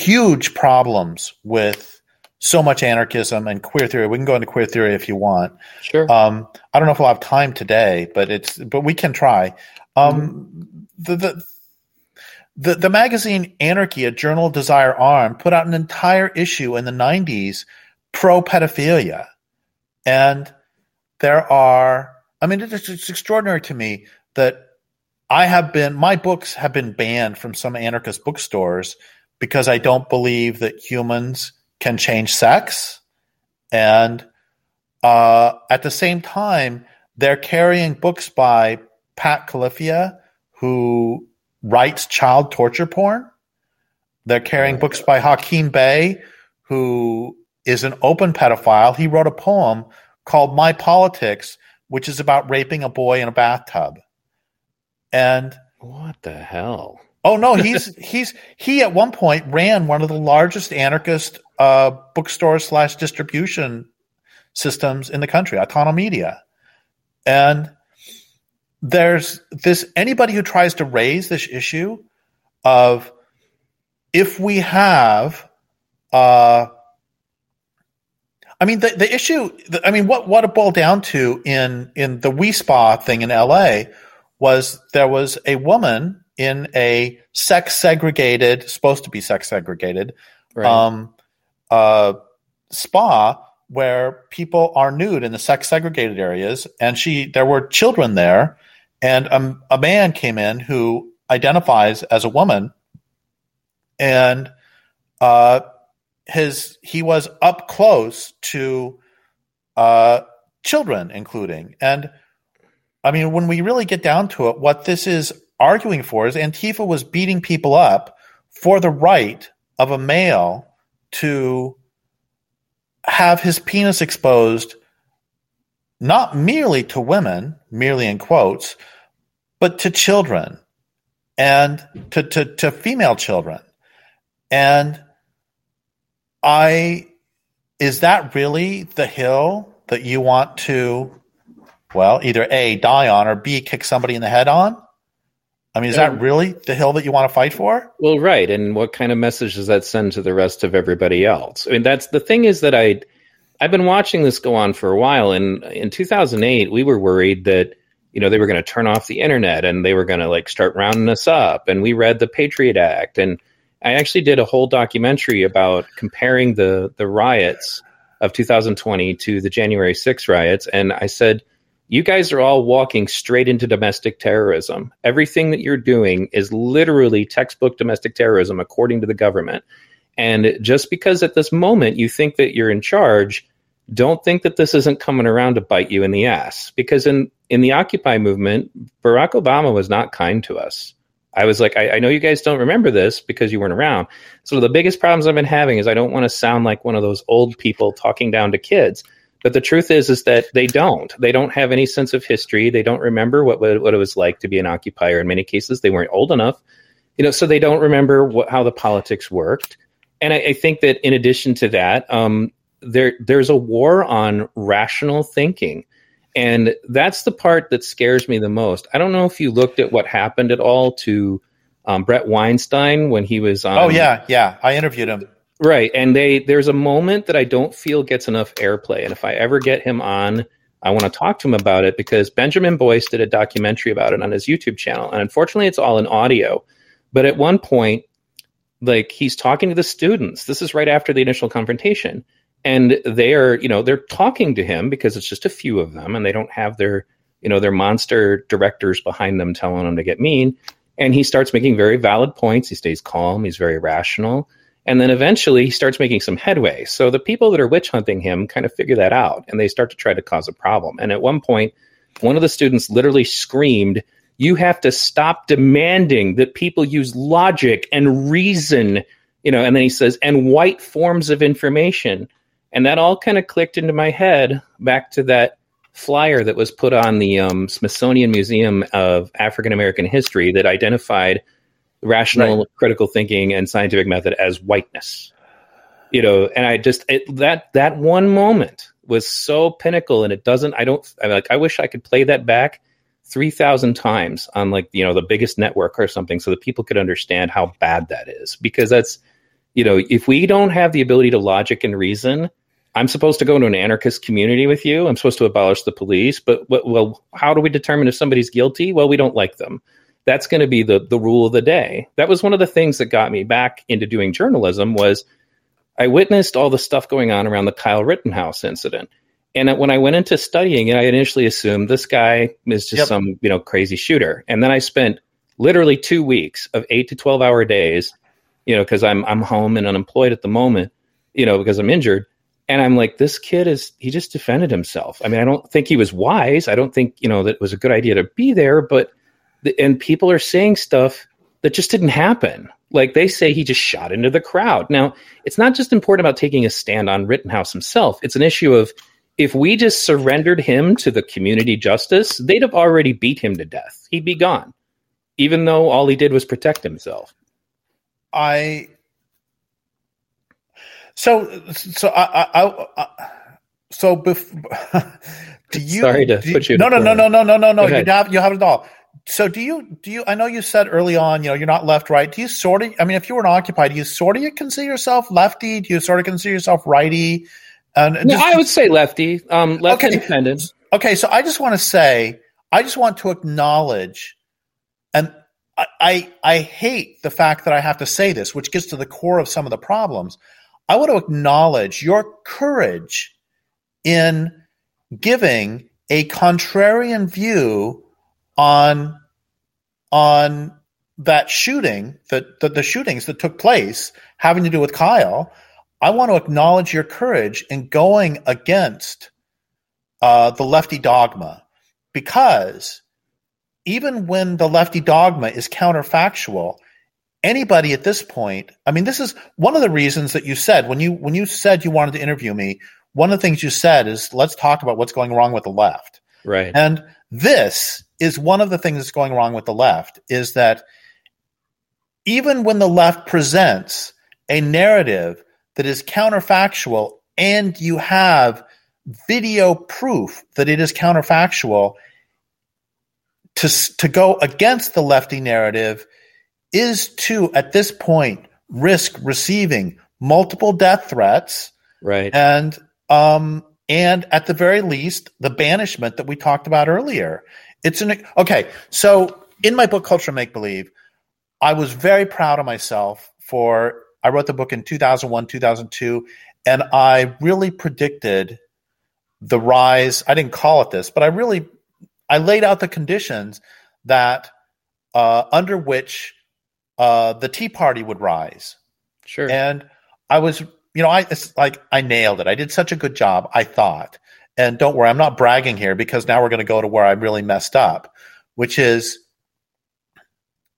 huge problems with so much anarchism and queer theory. We can go into queer theory if you want. Sure. Um, I don't know if we'll have time today, but it's but we can try. Um, mm-hmm. the, the the the magazine Anarchy, a journal of Desire Armed, put out an entire issue in the '90s pro pedophilia, and there are. I mean, it's, it's extraordinary to me that I have been my books have been banned from some anarchist bookstores because I don't believe that humans can change sex. And uh, at the same time, they're carrying books by Pat Califia, who writes child torture porn. They're carrying books by Hakim Bey, who is an open pedophile. He wrote a poem called My Politics, which is about raping a boy in a bathtub. And what the hell? Oh no, he's he's he at one point ran one of the largest anarchist uh, bookstore slash distribution systems in the country, Autonomedia, and there's this anybody who tries to raise this issue of if we have uh, I mean, the, the issue, the, I mean, what, what it boiled down to in, in the Wi Spa thing in LA was there was a woman in a sex segregated, supposed to be sex segregated, right. um, uh, spa where people are nude in the sex segregated areas, and she there were children there, and a, a man came in who identifies as a woman, and uh, his he was up close to uh, children, including and. I mean, when we really get down to it, what this is arguing for is Antifa was beating people up for the right of a male to have his penis exposed not merely to women, merely in quotes, but to children and to, to, to female children. And I, is that really the hill that you want to, well, either A, die on or B, kick somebody in the head on? I mean, is that really the hill that you want to fight for? Well, right. And what kind of message does that send to the rest of everybody else? I mean, that's the thing is that I, I've been watching this go on for a while. And in 2008, we were worried that, you know, they were going to turn off the internet and they were going to like start rounding us up. And we read the Patriot Act. And I actually did a whole documentary about comparing the, the riots of 2020 to the January 6 riots. And I said, you guys are all walking straight into domestic terrorism. Everything that you're doing is literally textbook domestic terrorism, according to the government. And just because at this moment you think that you're in charge, don't think that this isn't coming around to bite you in the ass. Because in, in the Occupy movement, Barack Obama was not kind to us. I was like, I, I, know you guys don't remember this because you weren't around. So the biggest problems I've been having is I don't want to sound like one of those old people talking down to kids. But the truth is, is that they don't. They don't have any sense of history. They don't remember what what it was like to be an occupier. In many cases, they weren't old enough, you know, so they don't remember what, how the politics worked. And I, I, think that in addition to that, um, there there's a war on rational thinking, and that's the part that scares me the most. I don't know if you looked at what happened at all to um, Bret Weinstein when he was on. Oh yeah, yeah, I interviewed him. Right. And they there's a moment that I don't feel gets enough airplay. And if I ever get him on, I want to talk to him about it because Benjamin Boyce did a documentary about it on his YouTube channel. And unfortunately it's all in audio. But at one point, like he's talking to the students. This is right after the initial confrontation. And they are, you know, they're talking to him because it's just a few of them and they don't have their, you know, their monster directors behind them telling them to get mean. And he starts making very valid points. He stays calm, he's very rational And then eventually he starts making some headway. So the people that are witch hunting him kind of figure that out and they start to try to cause a problem. And at one point, one of the students literally screamed, You have to stop demanding that people use logic and reason, you know. And then he says, and white forms of information. And that all kind of clicked into my head back to that flyer that was put on the um, Smithsonian Museum of African American History that identified rational right. critical thinking and scientific method as whiteness. You know, and I just it, that that one moment was so pinnacle, and it doesn't. I don't. I like. I wish I could play that back three thousand times on like you know the biggest network or something, so that people could understand how bad that is. Because that's you know, if we don't have the ability to logic and reason, I'm supposed to go into an anarchist community with you. I'm supposed to abolish the police, but well, how do we determine if somebody's guilty? Well, we don't like them. That's going to be the the rule of the day. That was one of the things that got me back into doing journalism was I witnessed all the stuff going on around the Kyle Rittenhouse incident. And when I went into studying it, I initially assumed this guy is just yep. some, you know, crazy shooter. And then I spent literally 2 weeks of 8 to 12 hour days, you know, cuz I'm I'm home and unemployed at the moment, you know, because I'm injured and I'm like, this kid is, he just defended himself. I mean, I don't think he was wise. I don't think, you know, that it was a good idea to be there, but, and people are saying stuff that just didn't happen. Like they say he just shot into the crowd. Now, it's not just important about taking a stand on Rittenhouse himself. It's an issue of if we just surrendered him to the community justice, they'd have already beat him to death. He'd be gone, even though all he did was protect himself. I so, so I, I, I so bef- do you? Sorry to you, put you. No, no, no, no, no, no, no, no. You have you have it all. So do you do you? I know you said early on, you know, you're not left right. Do you sort of? I mean, if you were an occupy, do you sort of consider yourself lefty? Do you sort of consider yourself righty? And no, just, I would say lefty. Um, left okay. independent. Okay, so I just want to say, I just want to acknowledge, and I, I I hate the fact that I have to say this, which gets to the core of some of the problems. I want to acknowledge your courage in giving a contrarian view on on that shooting that the, the shootings that took place having to do with Kyle. I want to acknowledge your courage in going against uh, the lefty dogma because even when the lefty dogma is counterfactual, anybody at this point i mean this is one of the reasons that you said when you when you said you wanted to interview me one of the things you said is let's talk about what's going wrong with the left right and this is one of the things that's going wrong with the left is that even when the left presents a narrative that is counterfactual and you have video proof that it is counterfactual to to go against the lefty narrative is to, at this point, risk receiving multiple death threats. Right. And, um, and at the very least, the banishment that we talked about earlier. It's an, okay. So in my book, Culture Make Believe, I was very proud of myself for, I wrote the book in 2001, 2002, and I really predicted the rise. I didn't call it this, but I really, I laid out the conditions that, uh, under which uh, the Tea Party would rise. Sure. And I was, you know, I it's like I nailed it. I did such a good job. I thought. And don't worry, I'm not bragging here because now we're going to go to where I really messed up, which is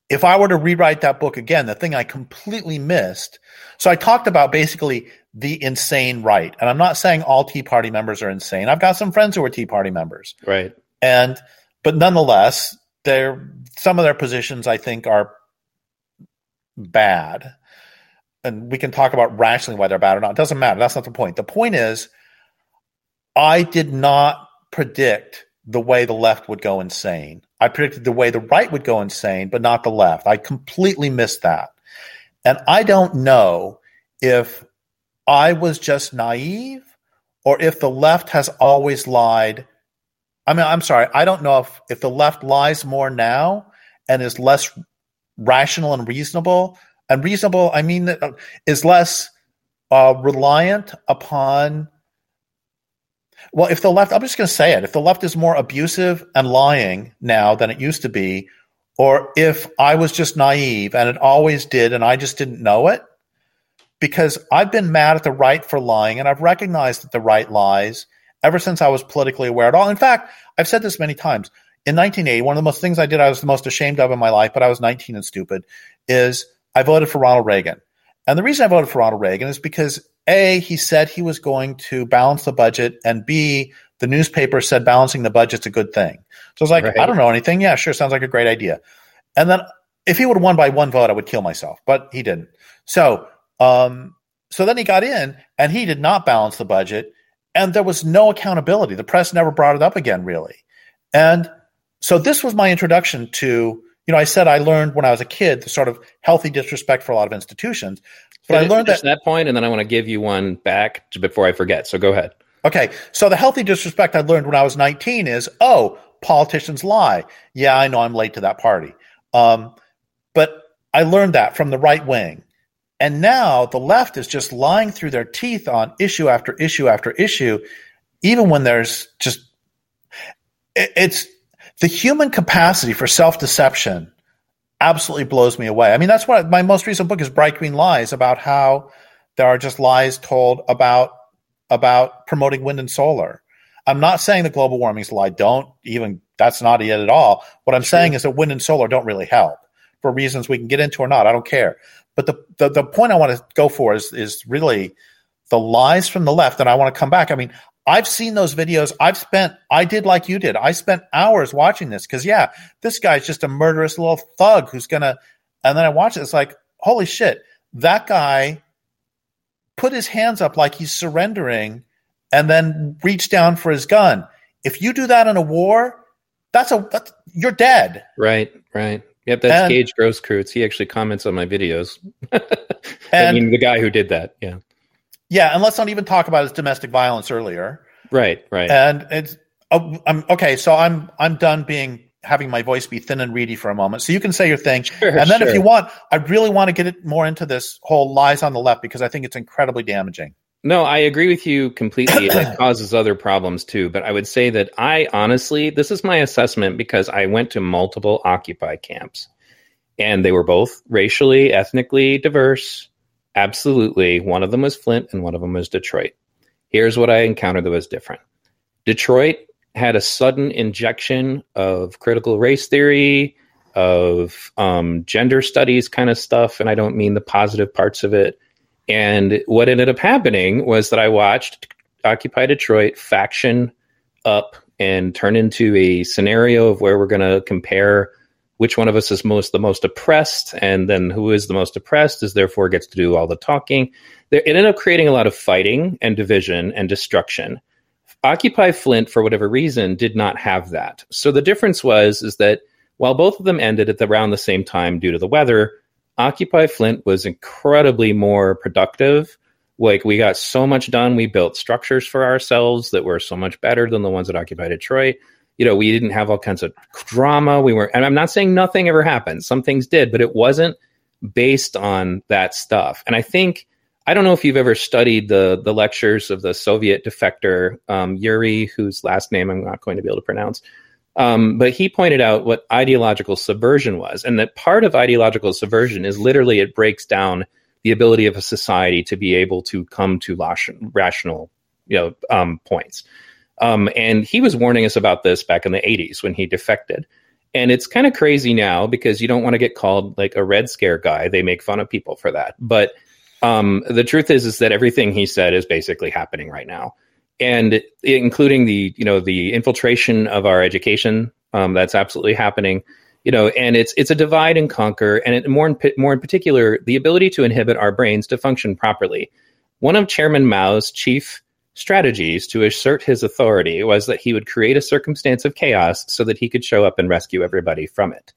if I were to rewrite that book again, the thing I completely missed. So I talked about basically the insane right. And I'm not saying all Tea Party members are insane. I've got some friends who are Tea Party members. Right. And but nonetheless, they're some of their positions I think are bad, and we can talk about rationally why they're bad or not. It doesn't matter. That's not the point. The point is, I did not predict the way the left would go insane. I predicted the way the right would go insane, but not the left. I completely missed that. And I don't know if I was just naive or if the left has always lied. I mean, I'm sorry. I don't know if, if the left lies more now and is less rational and reasonable. And reasonable, I mean, uh, is less uh, reliant upon. Well, if the left, I'm just going to say it, if the left is more abusive and lying now than it used to be, or if I was just naive and it always did and I just didn't know it, because I've been mad at the right for lying, and I've recognized that the right lies ever since I was politically aware at all. In fact, I've said this many times. In 1980, one of the most things I did I was the most ashamed of in my life, but I was 19 and stupid, is I voted for Ronald Reagan. And the reason I voted for Ronald Reagan is because A, he said he was going to balance the budget, and B, the newspaper said balancing the budget's a good thing. So I was like, right. I don't know anything. Yeah, sure, sounds like a great idea. And then if he would have won by one vote, I would kill myself, but he didn't. So, um, so then he got in, and he did not balance the budget, and there was no accountability. The press never brought it up again, really. And so this was my introduction to you know, I said I learned when I was a kid the sort of healthy disrespect for a lot of institutions. But I learned that that point, and then I want to give you one back before I forget. So go ahead. Okay, so the healthy disrespect I learned when I was 19 is, oh, politicians lie. Yeah, I know I'm late to that party. Um, but I learned that from the right wing. And now the left is just lying through their teeth on issue after issue after issue, even when there's just, it's, the human capacity for self deception absolutely blows me away. I mean, that's what my most recent book is Bright Green Lies about how there are just lies told about about promoting wind and solar. I'm not saying that global warming is a lie. Don't even that's not it at all. What I'm saying is that wind and solar don't really help for reasons we can get into or not. I don't care. But the, the, the point I want to go for is is really the lies from the left, and I want to come back. I mean, I've seen those videos. I've spent, I did like you did. I spent hours watching this because, yeah, this guy's just a murderous little thug who's going to, and then I watch it. It's like, holy shit, that guy put his hands up like he's surrendering and then reached down for his gun. If you do that in a war, that's a, that's, you're dead. Right, right. Yep, that's and, Gage Grosskreutz. He actually comments on my videos. I mean, the guy who did that. Yeah. Yeah, and let's not even talk about his domestic violence earlier. Right, right. And it's oh, I'm okay. So I'm I'm done being having my voice be thin and reedy for a moment. So you can say your thing, sure, and then sure. if you want, I really want to get it more into this whole lies on the left because I think it's incredibly damaging. No, I agree with you completely. it causes other problems too. But I would say that I honestly, this is my assessment because I went to multiple Occupy camps and they were both racially, ethnically diverse. Absolutely. One of them was Flint and one of them was Detroit. Here's what I encountered that was different Detroit had a sudden injection of critical race theory, of um, gender studies kind of stuff. And I don't mean the positive parts of it. And what ended up happening was that I watched Occupy Detroit faction up and turn into a scenario of where we're going to compare which one of us is most the most oppressed, and then who is the most oppressed is therefore gets to do all the talking. It ended up creating a lot of fighting and division and destruction. Occupy Flint, for whatever reason, did not have that. So the difference was is that while both of them ended at the, around the same time due to the weather, Occupy Flint was incredibly more productive. Like we got so much done. We built structures for ourselves that were so much better than the ones that Occupy Detroit you know, we didn't have all kinds of drama. We were, and I'm not saying nothing ever happened. Some things did, but it wasn't based on that stuff. And I think, I don't know if you've ever studied the the lectures of the Soviet defector um, Yuri, whose last name I'm not going to be able to pronounce. Um, but he pointed out what ideological subversion was, and that part of ideological subversion is literally it breaks down the ability of a society to be able to come to rational, you know, um, points. Um, and he was warning us about this back in the 80s when he defected. And it's kind of crazy now because you don't want to get called like a Red Scare guy. They make fun of people for that. But um, the truth is, is that everything he said is basically happening right now, and including the you know the infiltration of our education. Um, that's absolutely happening. You know, and it's it's a divide and conquer, and it, more in, more in particular, the ability to inhibit our brains to function properly. One of Chairman Mao's chief strategies to assert his authority was that he would create a circumstance of chaos so that he could show up and rescue everybody from it.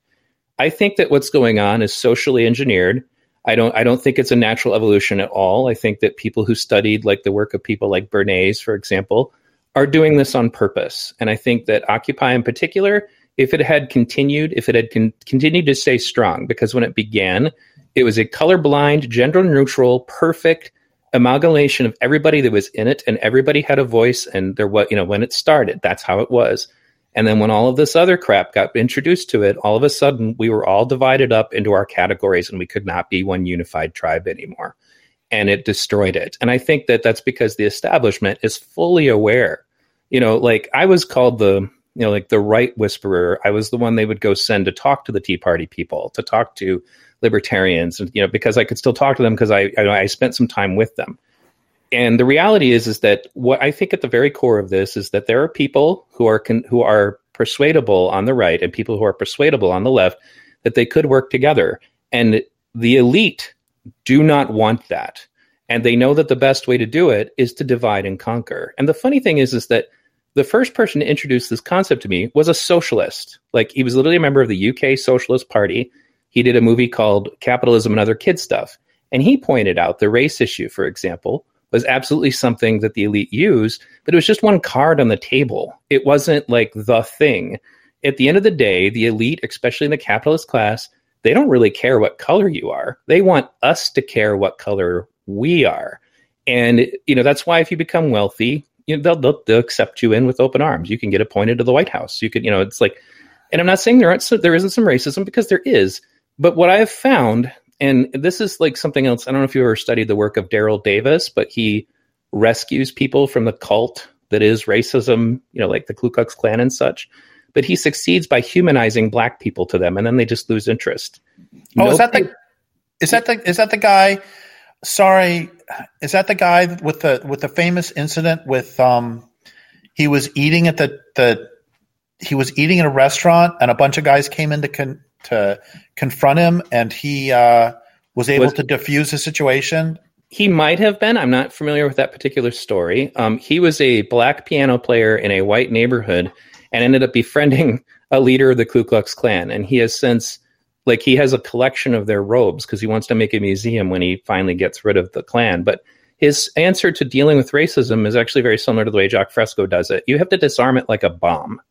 I think that what's going on is socially engineered. I don't I don't think it's a natural evolution at all. I think that people who studied like the work of people like Bernays, for example, are doing this on purpose. And I think that Occupy in particular, if it had continued, if it had con- continued to stay strong, because when it began, it was a colorblind, gender neutral, perfect amalgamation of everybody that was in it and everybody had a voice and there was you know when it started that's how it was and then when all of this other crap got introduced to it all of a sudden we were all divided up into our categories and we could not be one unified tribe anymore and it destroyed it. And I think that that's because the establishment is fully aware. You know, like I was called the, you know, like the right whisperer. I was the one they would go send to talk to the Tea Party people, to talk to libertarians, you know, because I could still talk to them because I, I I spent some time with them. And the reality is, is that what I think at the very core of this is that there are people who are con- who are persuadable on the right and people who are persuadable on the left that they could work together. And the elite do not want that. And they know that the best way to do it is to divide and conquer. And the funny thing is, is that the first person to introduce this concept to me was a socialist. Like he was literally a member of the UK Socialist Party. He did a movie called Capitalism and Other Kid Stuff. And he pointed out the race issue, for example, was absolutely something that the elite use, but it was just one card on the table. It wasn't like the thing. At the end of the day, the elite, especially in the capitalist class, they don't really care what color you are. They want us to care what color we are. And you know that's why if you become wealthy, you know, they'll, they'll, they'll accept you in with open arms. You can get appointed to the White House. You could, you know, it's like, and I'm not saying there aren't so, there isn't some racism because there is. But what I have found and this is like something else. I don't know if you ever studied the work of Daryl Davis, but he rescues people from the cult that is racism, you know, like the Ku Klux Klan and such. But he succeeds by humanizing black people to them, and then they just lose interest. Oh, is that the is that the is that the guy? Sorry, is that the guy with the with the famous incident with um he was eating at the the he was eating at a restaurant and a bunch of guys came in to con, to confront him, and he uh, was able was, to diffuse the situation. He might have been. I'm not familiar with that particular story. Um, he was a black piano player in a white neighborhood and ended up befriending a leader of the Ku Klux Klan. And he has since, like, he has a collection of their robes because he wants to make a museum when he finally gets rid of the Klan. But his answer to dealing with racism is actually very similar to the way Jacque Fresco does it. You have to disarm it like a bomb.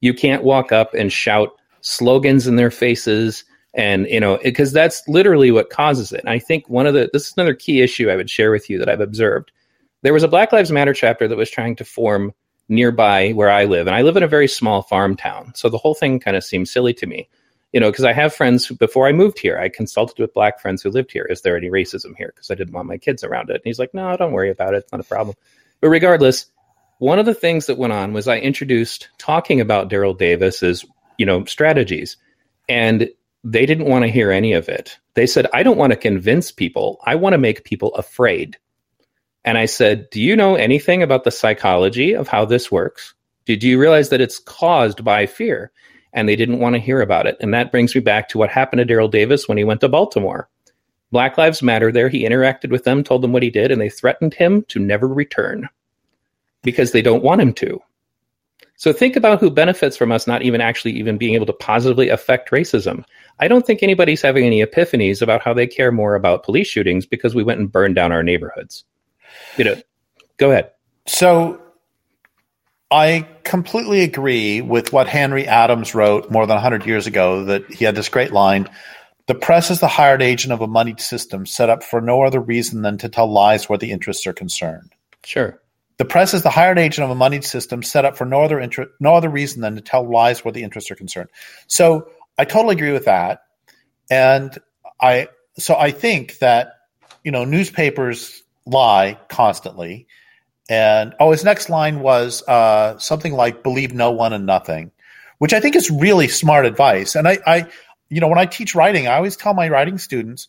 You can't walk up and shout slogans in their faces and you know because that's literally what causes it. And i think one of the this is another key issue i would share with you that i've observed. There was a black lives matter chapter that was trying to form nearby where i live and i live in a very small farm town. So the whole thing kind of seems silly to me you know because i have friends who, before i moved here i consulted with black friends who lived here. Is there any racism here? Because i didn't want my kids around it. And he's like no don't worry about it. It's not a problem. But regardless one of the things that went on was i introduced talking about daryl davis's you know strategies. And they didn't want to hear any of it. They said i don't want to convince people. I want to make people afraid. And i said do you know anything about the psychology of how this works? Did you realize that it's caused by fear? And they didn't want to hear about it. And that brings me back to what happened to daryl davis when he went to baltimore. Black lives matter there. He interacted with them told them what he did and they threatened him to never return because they don't want him to so think about who benefits from us not even actually even being able to positively affect racism. I don't think anybody's having any epiphanies about how they care more about police shootings because we went and burned down our neighborhoods. You know, go ahead. So I completely agree with what Henry Adams wrote more than 100 years ago that he had this great line the press is the hired agent of a moneyed system set up for no other reason than to tell lies where the interests are concerned. Sure. The press is the hired agent of a moneyed system set up for no other inter- no other reason than to tell lies where the interests are concerned. So I totally agree with that, and I so I think that you know newspapers lie constantly, and oh, his next line was uh, something like "believe no one and nothing," which I think is really smart advice. And I, I you know when I teach writing, I always tell my writing students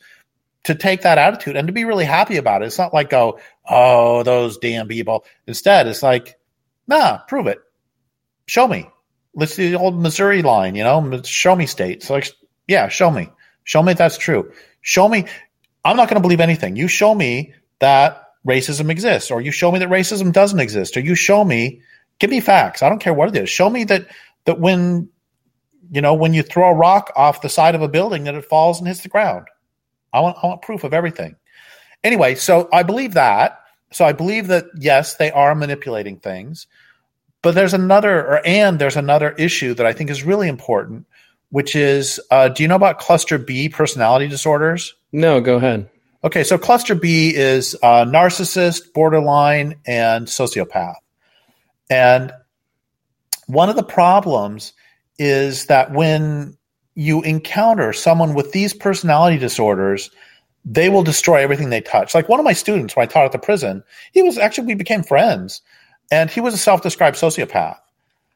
to take that attitude and to be really happy about it. It's not like go, oh, those damn people. Instead, it's like, nah, prove it. Show me. Let's do the old Missouri line, you know, show me state. So like, yeah, show me. Show me that's true. Show me. I'm not going to believe anything. You show me that racism exists, or you show me that racism doesn't exist, or you show me, give me facts. I don't care what it is. Show me that that when you know when you throw a rock off the side of a building that it falls and hits the ground. I want I want proof of everything. Anyway, so I believe that. So I believe that yes, they are manipulating things. But there's another, or and there's another issue that I think is really important, which is, uh, do you know about cluster B personality disorders? No, go ahead. Okay, so cluster B is uh, narcissist, borderline, and sociopath. And one of the problems is that when you encounter someone with these personality disorders, they will destroy everything they touch. Like one of my students, when I taught at the prison, he was actually we became friends, and he was a self-described sociopath.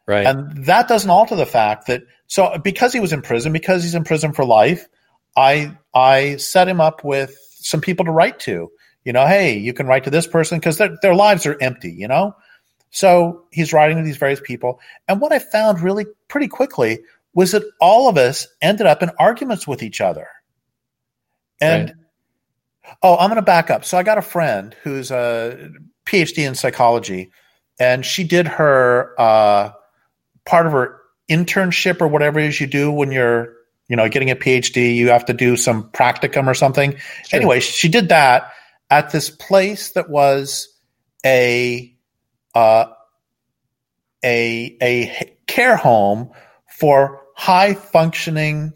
Right. And that doesn't alter the fact that so because he was in prison, because he's in prison for life, I I set him up with some people to write to. You know, hey, you can write to this person because their their lives are empty. You know, so he's writing to these various people. And what I found really pretty quickly was that all of us ended up in arguments with each other. And right. oh, I'm going to back up. So I got a friend who's a PhD in psychology, and she did her uh, part of her internship or whatever it is you do when you're you know getting a phd you have to do some practicum or something sure. anyway she did that at this place that was a uh, a a care home for high functioning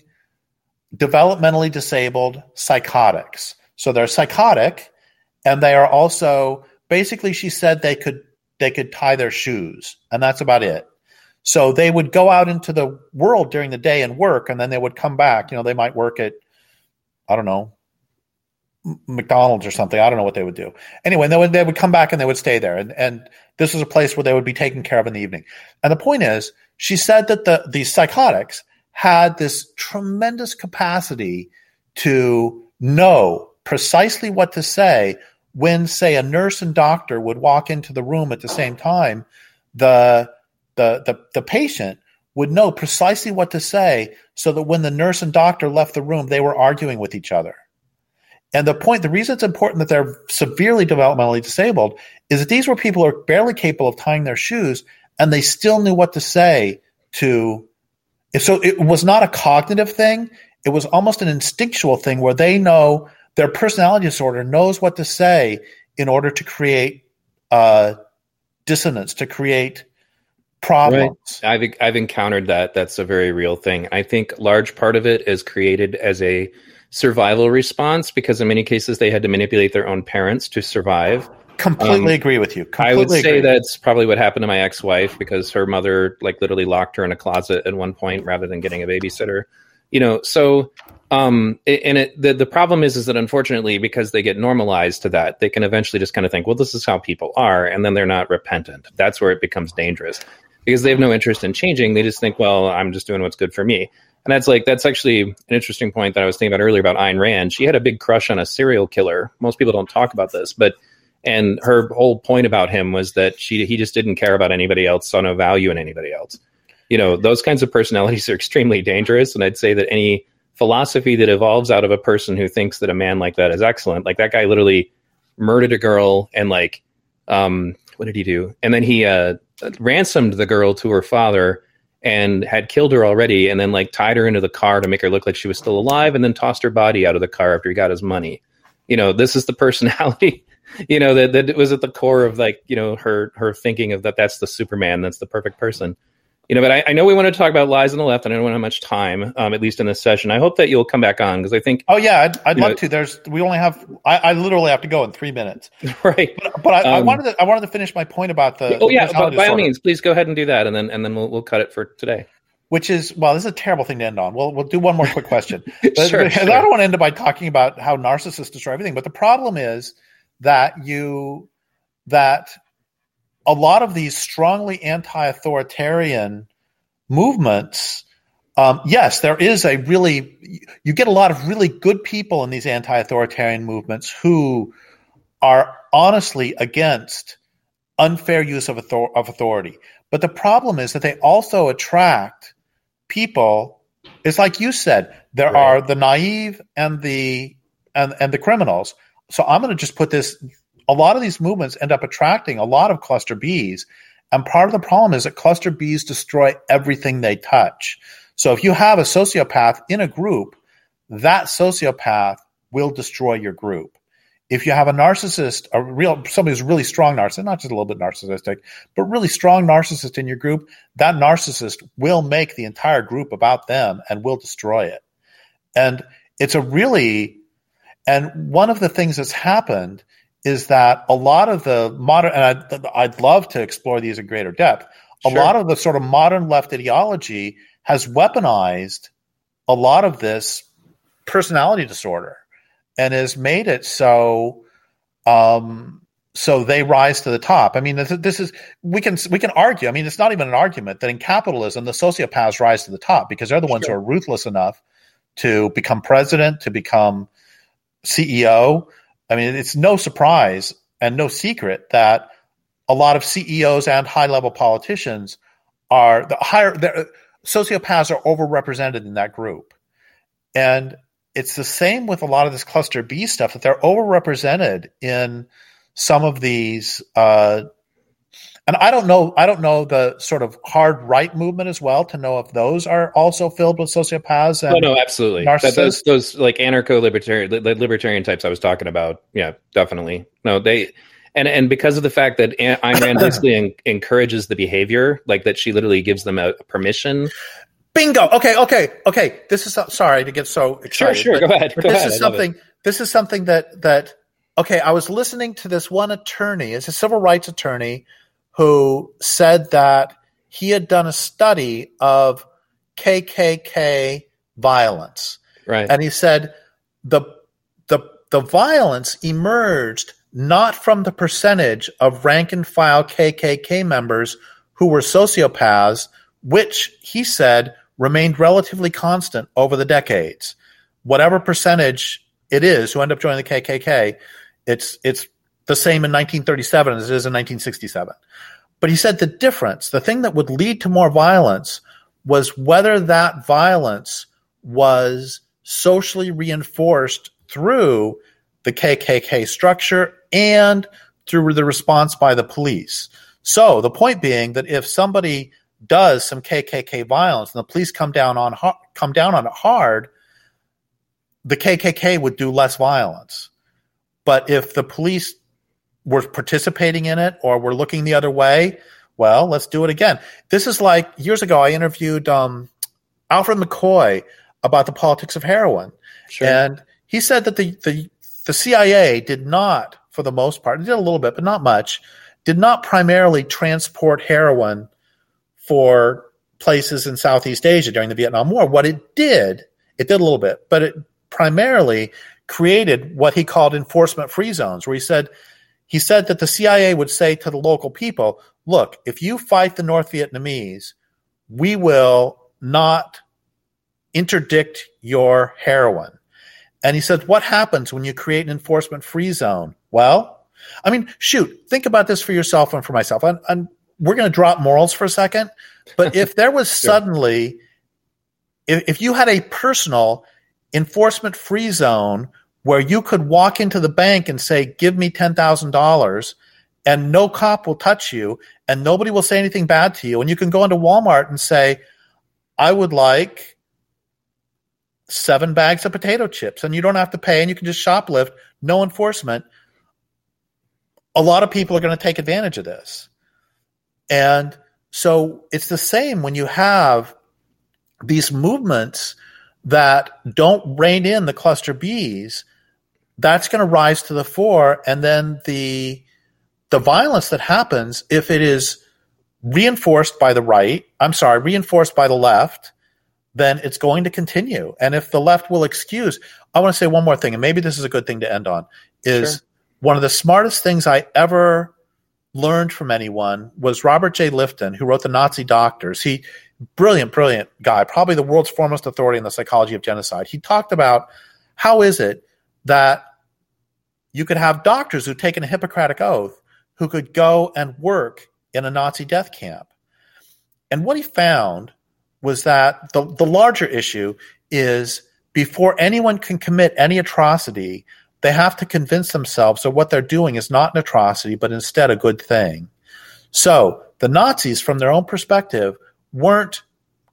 developmentally disabled psychotics so they're psychotic and they are also basically she said they could they could tie their shoes and that's about it so they would go out into the world during the day and work, and then they would come back. You know, they might work at, I don't know, McDonald's or something. I don't know what they would do. Anyway, they would, they would come back and they would stay there. And, and this was a place where they would be taken care of in the evening. And the point is, she said that the, the psychotics had this tremendous capacity to know precisely what to say when, say, a nurse and doctor would walk into the room at the same time. The the, the, the patient would know precisely what to say so that when the nurse and doctor left the room, they were arguing with each other. And the point, the reason it's important that they're severely developmentally disabled is that these were people who are barely capable of tying their shoes and they still knew what to say to. So it was not a cognitive thing. It was almost an instinctual thing where they know their personality disorder knows what to say in order to create uh, dissonance, to create problems. Right. I've I've encountered that. That's a very real thing. I think large part of it is created as a survival response because in many cases they had to manipulate their own parents to survive. Completely um, agree with you. Completely I would say agree. that's probably what happened to my ex-wife because her mother like literally locked her in a closet at one point rather than getting a babysitter. You know, so um and it the, the problem is is that unfortunately because they get normalized to that they can eventually just kind of think well this is how people are and then they're not repentant that's where it becomes dangerous because they have no interest in changing. They just think, well, I'm just doing what's good for me. And that's like that's actually an interesting point that I was thinking about earlier about Ayn Rand. She had a big crush on a serial killer. Most people don't talk about this, but and her whole point about him was that she he just didn't care about anybody else, saw no value in anybody else. You know, those kinds of personalities are extremely dangerous, and I'd say that any philosophy that evolves out of a person who thinks that a man like that is excellent, like that guy literally murdered a girl and like um what did he do? And then he uh ransomed the girl to her father and had killed her already and then like tied her into the car to make her look like she was still alive and then tossed her body out of the car after he got his money you know this is the personality you know that, that was at the core of like you know her her thinking of that that's the superman that's the perfect person you know, but I, I, know we want to talk about lies on the left, and I don't have much time, um, at least in this session. I hope that you'll come back on because I think. Oh yeah, I'd, I'd love know, to. There's we only have I, I, literally have to go in three minutes. Right, but, but I, um, I, wanted to I wanted to finish my point about the. Oh yeah, but by all means, please go ahead and do that, and then and then we'll we'll cut it for today. Which is well, this is a terrible thing to end on. We'll we'll do one more quick question. sure, sure. I don't want to end it by talking about how narcissists destroy everything, but the problem is that you that a lot of these strongly anti-authoritarian movements, um, yes, there is a really, you get a lot of really good people in these anti authoritarian movements who are honestly against unfair use of, author- of authority. But the problem is that they also attract people. It's like you said, there right. are the naive and the and, and the criminals. So I'm going to just put this. A lot of these movements end up attracting a lot of cluster Bs and part of the problem is that cluster Bs destroy everything they touch. So if you have a sociopath in a group, that sociopath will destroy your group. If you have a narcissist, a real somebody who's really strong narcissist, not just a little bit narcissistic, but really strong narcissist in your group, that narcissist will make the entire group about them and will destroy it. And it's a really and one of the things that's happened is that a lot of the modern, and I'd, I'd love to explore these in greater depth, a sure. lot of the sort of modern left ideology has weaponized a lot of this personality disorder. and has made it so um, so they rise to the top. I mean, this, this, is we can we can argue. I mean, it's not even an argument that in capitalism the sociopaths rise to the top because they're the ones sure. who are ruthless enough to become president, to become CEO. I mean, it's no surprise and no secret that a lot of CEOs and high level politicians are the higher sociopaths are overrepresented in that group. And it's the same with a lot of this cluster B stuff that they're overrepresented in some of these uh, and I don't know. I don't know the sort of hard right movement as well to know if those are also filled with sociopaths. Oh, and oh, no, absolutely. Narcissists. those, those like anarcho libertarian libertarian types I was talking about. Yeah, definitely. No, they and and because of the fact that Ayn Rand basically encourages the behavior, like that, she literally gives them a, permission. Bingo. Okay. Okay. Okay. This is sorry to get so excited. Sure. Sure. But, go ahead. Go this ahead. is something. This is something that that. Okay, I was listening to this one attorney. It's a civil rights attorney who said that he had done a study of KKK violence. Right. And he said the the the violence emerged not from the percentage of rank and file KKK members who were sociopaths, which he said remained relatively constant over the decades. Whatever percentage it is who end up joining the KKK, it's it's the same in 1937 as it is in 1967. But he said the difference, the thing that would lead to more violence, was whether that violence was socially reinforced through the KKK structure and through the response by the police. So the point being that if somebody does some KKK violence and the police come down on come down on it hard, the KKK would do less violence. But if the police were participating in it or were looking the other way, well, let's do it again. This is like years ago, I interviewed um, Alfred McCoy about the politics of heroin. Sure. And he said that the, the, the CIA did not, for the most part, did a little bit, but not much, did not primarily transport heroin for places in Southeast Asia during the Vietnam War. What it did, it did a little bit, but it primarily created what he called enforcement free zones, where he said he said that the CIA would say to the local people, "Look, if you fight the North Vietnamese, we will not interdict your heroin." And he said, "What happens when you create an enforcement free zone?" Well, I mean, shoot, think about this for yourself and for myself. And, and we're going to drop morals for a second, but if there was suddenly, if, if you had a personal enforcement free zone where you could walk into the bank and say, Give me $10,000, and no cop will touch you, and nobody will say anything bad to you. And you can go into Walmart and say, I would like seven bags of potato chips, and you don't have to pay, and you can just shoplift, no enforcement. A lot of people are going to take advantage of this. And so it's the same when you have these movements that don't rein in the cluster Bs, that's going to rise to the fore. And then the the violence that happens if it is reinforced by the right, I'm sorry, reinforced by the left, then it's going to continue. And if the left will excuse, I want to say one more thing, and maybe this is a good thing to end on, is sure. one of the smartest things I ever learned from anyone was Robert J. Lifton, who wrote The Nazi Doctors. He brilliant, brilliant guy, probably the world's foremost authority in the psychology of genocide. He talked about how is it that you could have doctors who've taken a Hippocratic oath who could go and work in a Nazi death camp. And what he found was that the, the larger issue is before anyone can commit any atrocity, they have to convince themselves that what they're doing is not an atrocity, but instead a good thing. So the Nazis, from their own perspective, weren't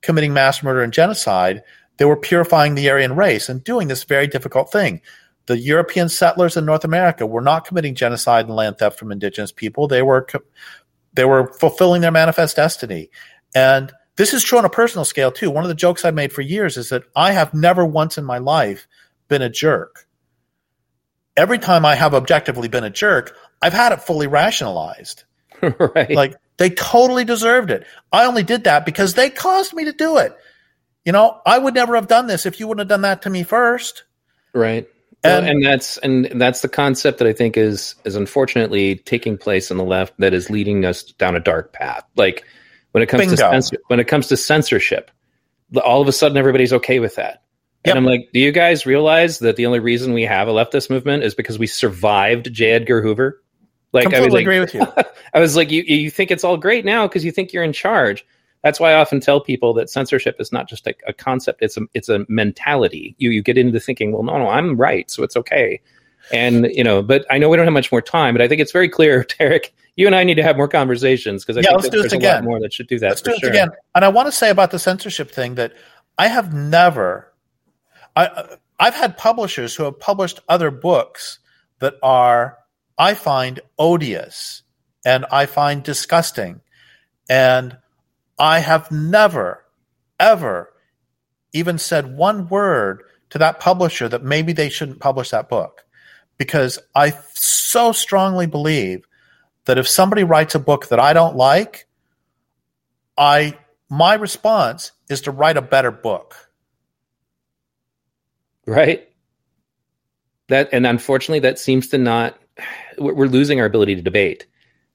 committing mass murder and genocide. They were purifying the Aryan race and doing this very difficult thing. The European settlers in North America were not committing genocide and land theft from indigenous people. They were they were fulfilling their manifest destiny. And this is true on a personal scale too. One of the jokes I've made for years is that I have never once in my life been a jerk. Every time I have objectively been a jerk, I've had it fully rationalized. right. Like they totally deserved it. I only did that because they caused me to do it. You know, I would never have done this if you wouldn't have done that to me first. Right. And, and that's and that's the concept that I think is is unfortunately taking place on the left that is leading us down a dark path. Like when it comes Bingo. to censor, when it comes to censorship, all of a sudden everybody's okay with that. And I'm like, do you guys realize that the only reason we have a leftist movement is because we survived J. Edgar Hoover? Like, Completely I was like, agree with you. I was like, you you think it's all great now because you think you're in charge. That's why I often tell people that censorship is not just a, a, concept; it's a it's a mentality. You you get into thinking, well, no, no, I'm right, so it's okay. And you know, but I know we don't have much more time, but I think it's very clear, Derrick. You and I need to have more conversations because I yeah, think let's do it again. more that should do that. Let's do sure. it again. And I want to say about the censorship thing that I have never, I uh, I've had publishers who have published other books that are I find odious and I find disgusting, and I have never, ever even said one word to that publisher that maybe they shouldn't publish that book. Because I so strongly believe that if somebody writes a book that I don't like, I my response is to write a better book. Right. That and unfortunately that seems to not we're losing our ability to debate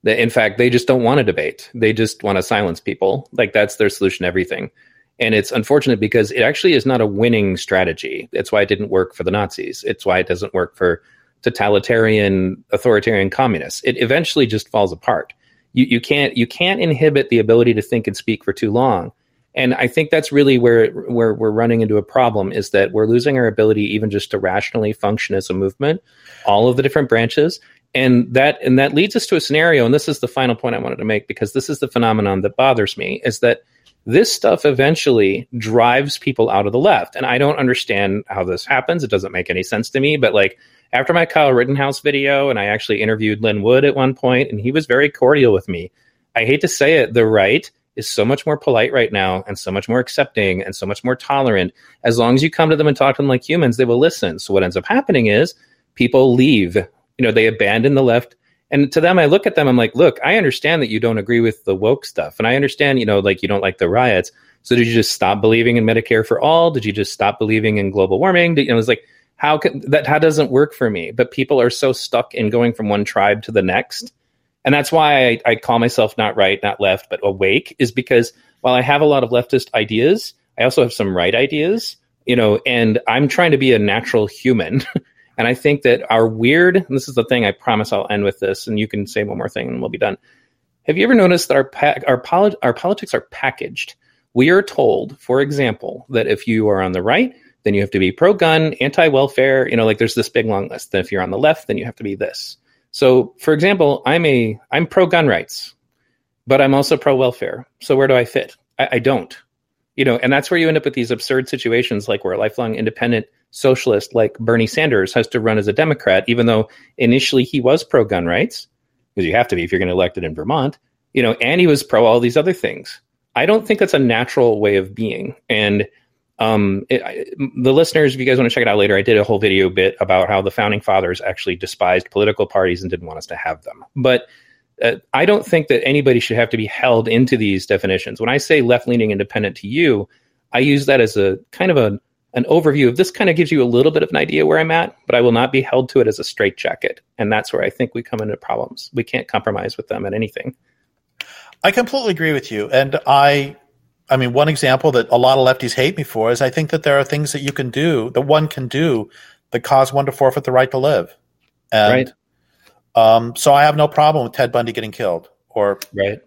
in fact, they just don't want to debate. They just want to silence people. Like that's their solution to everything. And it's unfortunate because it actually is not a winning strategy. That's why it didn't work for the Nazis. It's why it doesn't work for totalitarian, authoritarian communists. It eventually just falls apart. You, you can't you can't inhibit the ability to think and speak for too long. And I think that's really where where we're running into a problem is that we're losing our ability even just to rationally function as a movement, all of the different branches, and that and that leads us to a scenario and this is the final point i wanted to make because this is the phenomenon that bothers me is that this stuff eventually drives people out of the left. And i don't understand how this happens. It doesn't make any sense to me. But like after my kyle rittenhouse video and i actually interviewed lin wood at one point and he was very cordial with me i hate to say it the right is so much more polite right now and so much more accepting and so much more tolerant. As long as you come to them and talk to them like humans they will listen. So what ends up happening is people leave you know, they abandon the left. And to them, I look at them, I'm like, look, I understand that you don't agree with the woke stuff. And I understand, you know, like you don't like the riots. So did you just stop believing in Medicare for all? Did you just stop believing in global warming? Did, you know, it was like, how can that, how doesn't work for me? But people are so stuck in going from one tribe to the next. And that's why I, I call myself not right, not left, but awake is because while I have a lot of leftist ideas, I also have some right ideas, you know, and I'm trying to be a natural human. And I think that our weird, this is the thing I promise I'll end with this, and you can say one more thing and we'll be done. Have you ever noticed that our, pa- our, poli- our politics are packaged? We are told, for example, that if you are on the right, then you have to be pro gun, anti welfare. You know, like there's this big long list. Then if you're on the left, then you have to be this. So, for example, I'm a I'm pro gun rights, but I'm also pro welfare. So where do I fit? I, I don't. You know, and that's where you end up with these absurd situations, like where a lifelong independent socialist like Bernie Sanders has to run as a Democrat, even though initially he was pro gun rights, because you have to be if you're going to elect it in Vermont, you know, and he was pro all these other things. I don't think that's a natural way of being. And um, it, I, the listeners, if you guys want to check it out later, I did a whole video bit about how the founding fathers actually despised political parties and didn't want us to have them. But uh, I don't think that anybody should have to be held into these definitions. When I say left leaning independent to you, I use that as a kind of a an overview of this kind of gives you a little bit of an idea where I'm at, but I will not be held to it as a straitjacket. And that's where I think we come into problems. We can't compromise with them at anything. I completely agree with you. And I I mean, one example that a lot of lefties hate me for is I think that there are things that you can do, that one can do, that cause one to forfeit the right to live. And right. um, so I have no problem with Ted Bundy getting killed. Or right.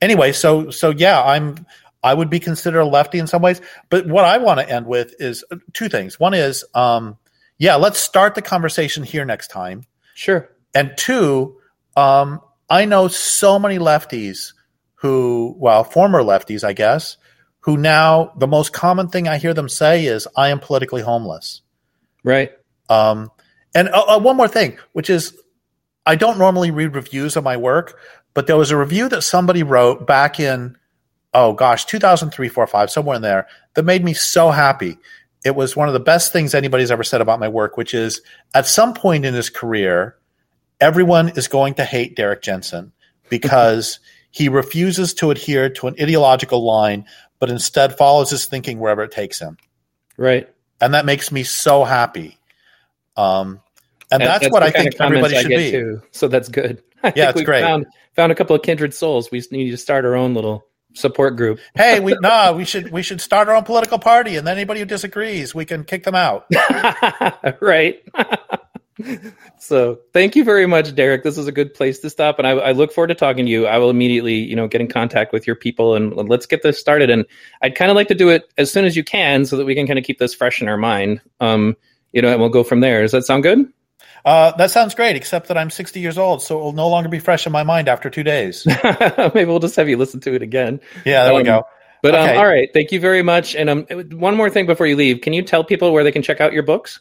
Anyway, so so yeah, I'm I would be considered a lefty in some ways. But what I want to end with is uh, two things. One is, um, yeah, let's start the conversation here next time. Sure. And two, um, I know so many lefties who, well, former lefties, I guess, who now the most common thing I hear them say is, I am politically homeless. Right. Um, and uh, uh, one more thing, which is, I don't normally read reviews of my work, but there was a review that somebody wrote back in oh gosh, 2003, 4, 5, somewhere in there, that made me so happy. It was one of the best things anybody's ever said about my work, which is at some point in his career, everyone is going to hate Derrick Jensen because he refuses to adhere to an ideological line, but instead follows his thinking wherever it takes him. Right. And that makes me so happy. Um, and, and that's, that's, what I think everybody should be. Too, so that's good. I yeah, it's great. Found, found a couple of kindred souls. We need to start our own little support group. hey, we nah, we should we should start our own political party, and then anybody who disagrees, we can kick them out. right. so thank you very much, Derrick. This is a good place to stop, and I, I, look forward to talking to you. I will immediately, you know, get in contact with your people, and let's get this started. And I'd kind of like to do it as soon as you can, so that we can kind of keep this fresh in our mind. Um, you know, and we'll go from there. Does that sound good? Uh, that sounds great, except that I'm 60 years old, so it will no longer be fresh in my mind after two days. Maybe we'll just have you listen to it again. Yeah, there um, we go. But um, okay. um, all right, thank you very much. And um, one more thing before you leave, can you tell people where they can check out your books?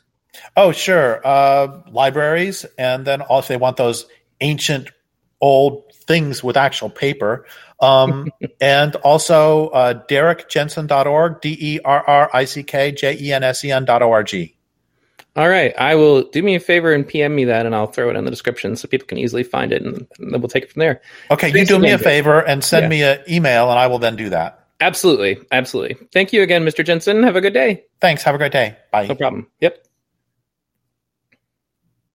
Oh, sure. Uh, libraries, and then also if they want those ancient old things with actual paper. Um, and also uh, derrickjensen.org, D E R R I C K J E N S E N.org. All right. I will do me a favor and PM me that, and I'll throw it in the description so people can easily find it, and, and then we'll take it from there. Okay. You do me a favor and send yeah. me an email, and I will then do that. Absolutely. Absolutely. Thank you again, Mr. Jensen. Have a good day. Thanks. Have a great day. Bye. No problem. Yep.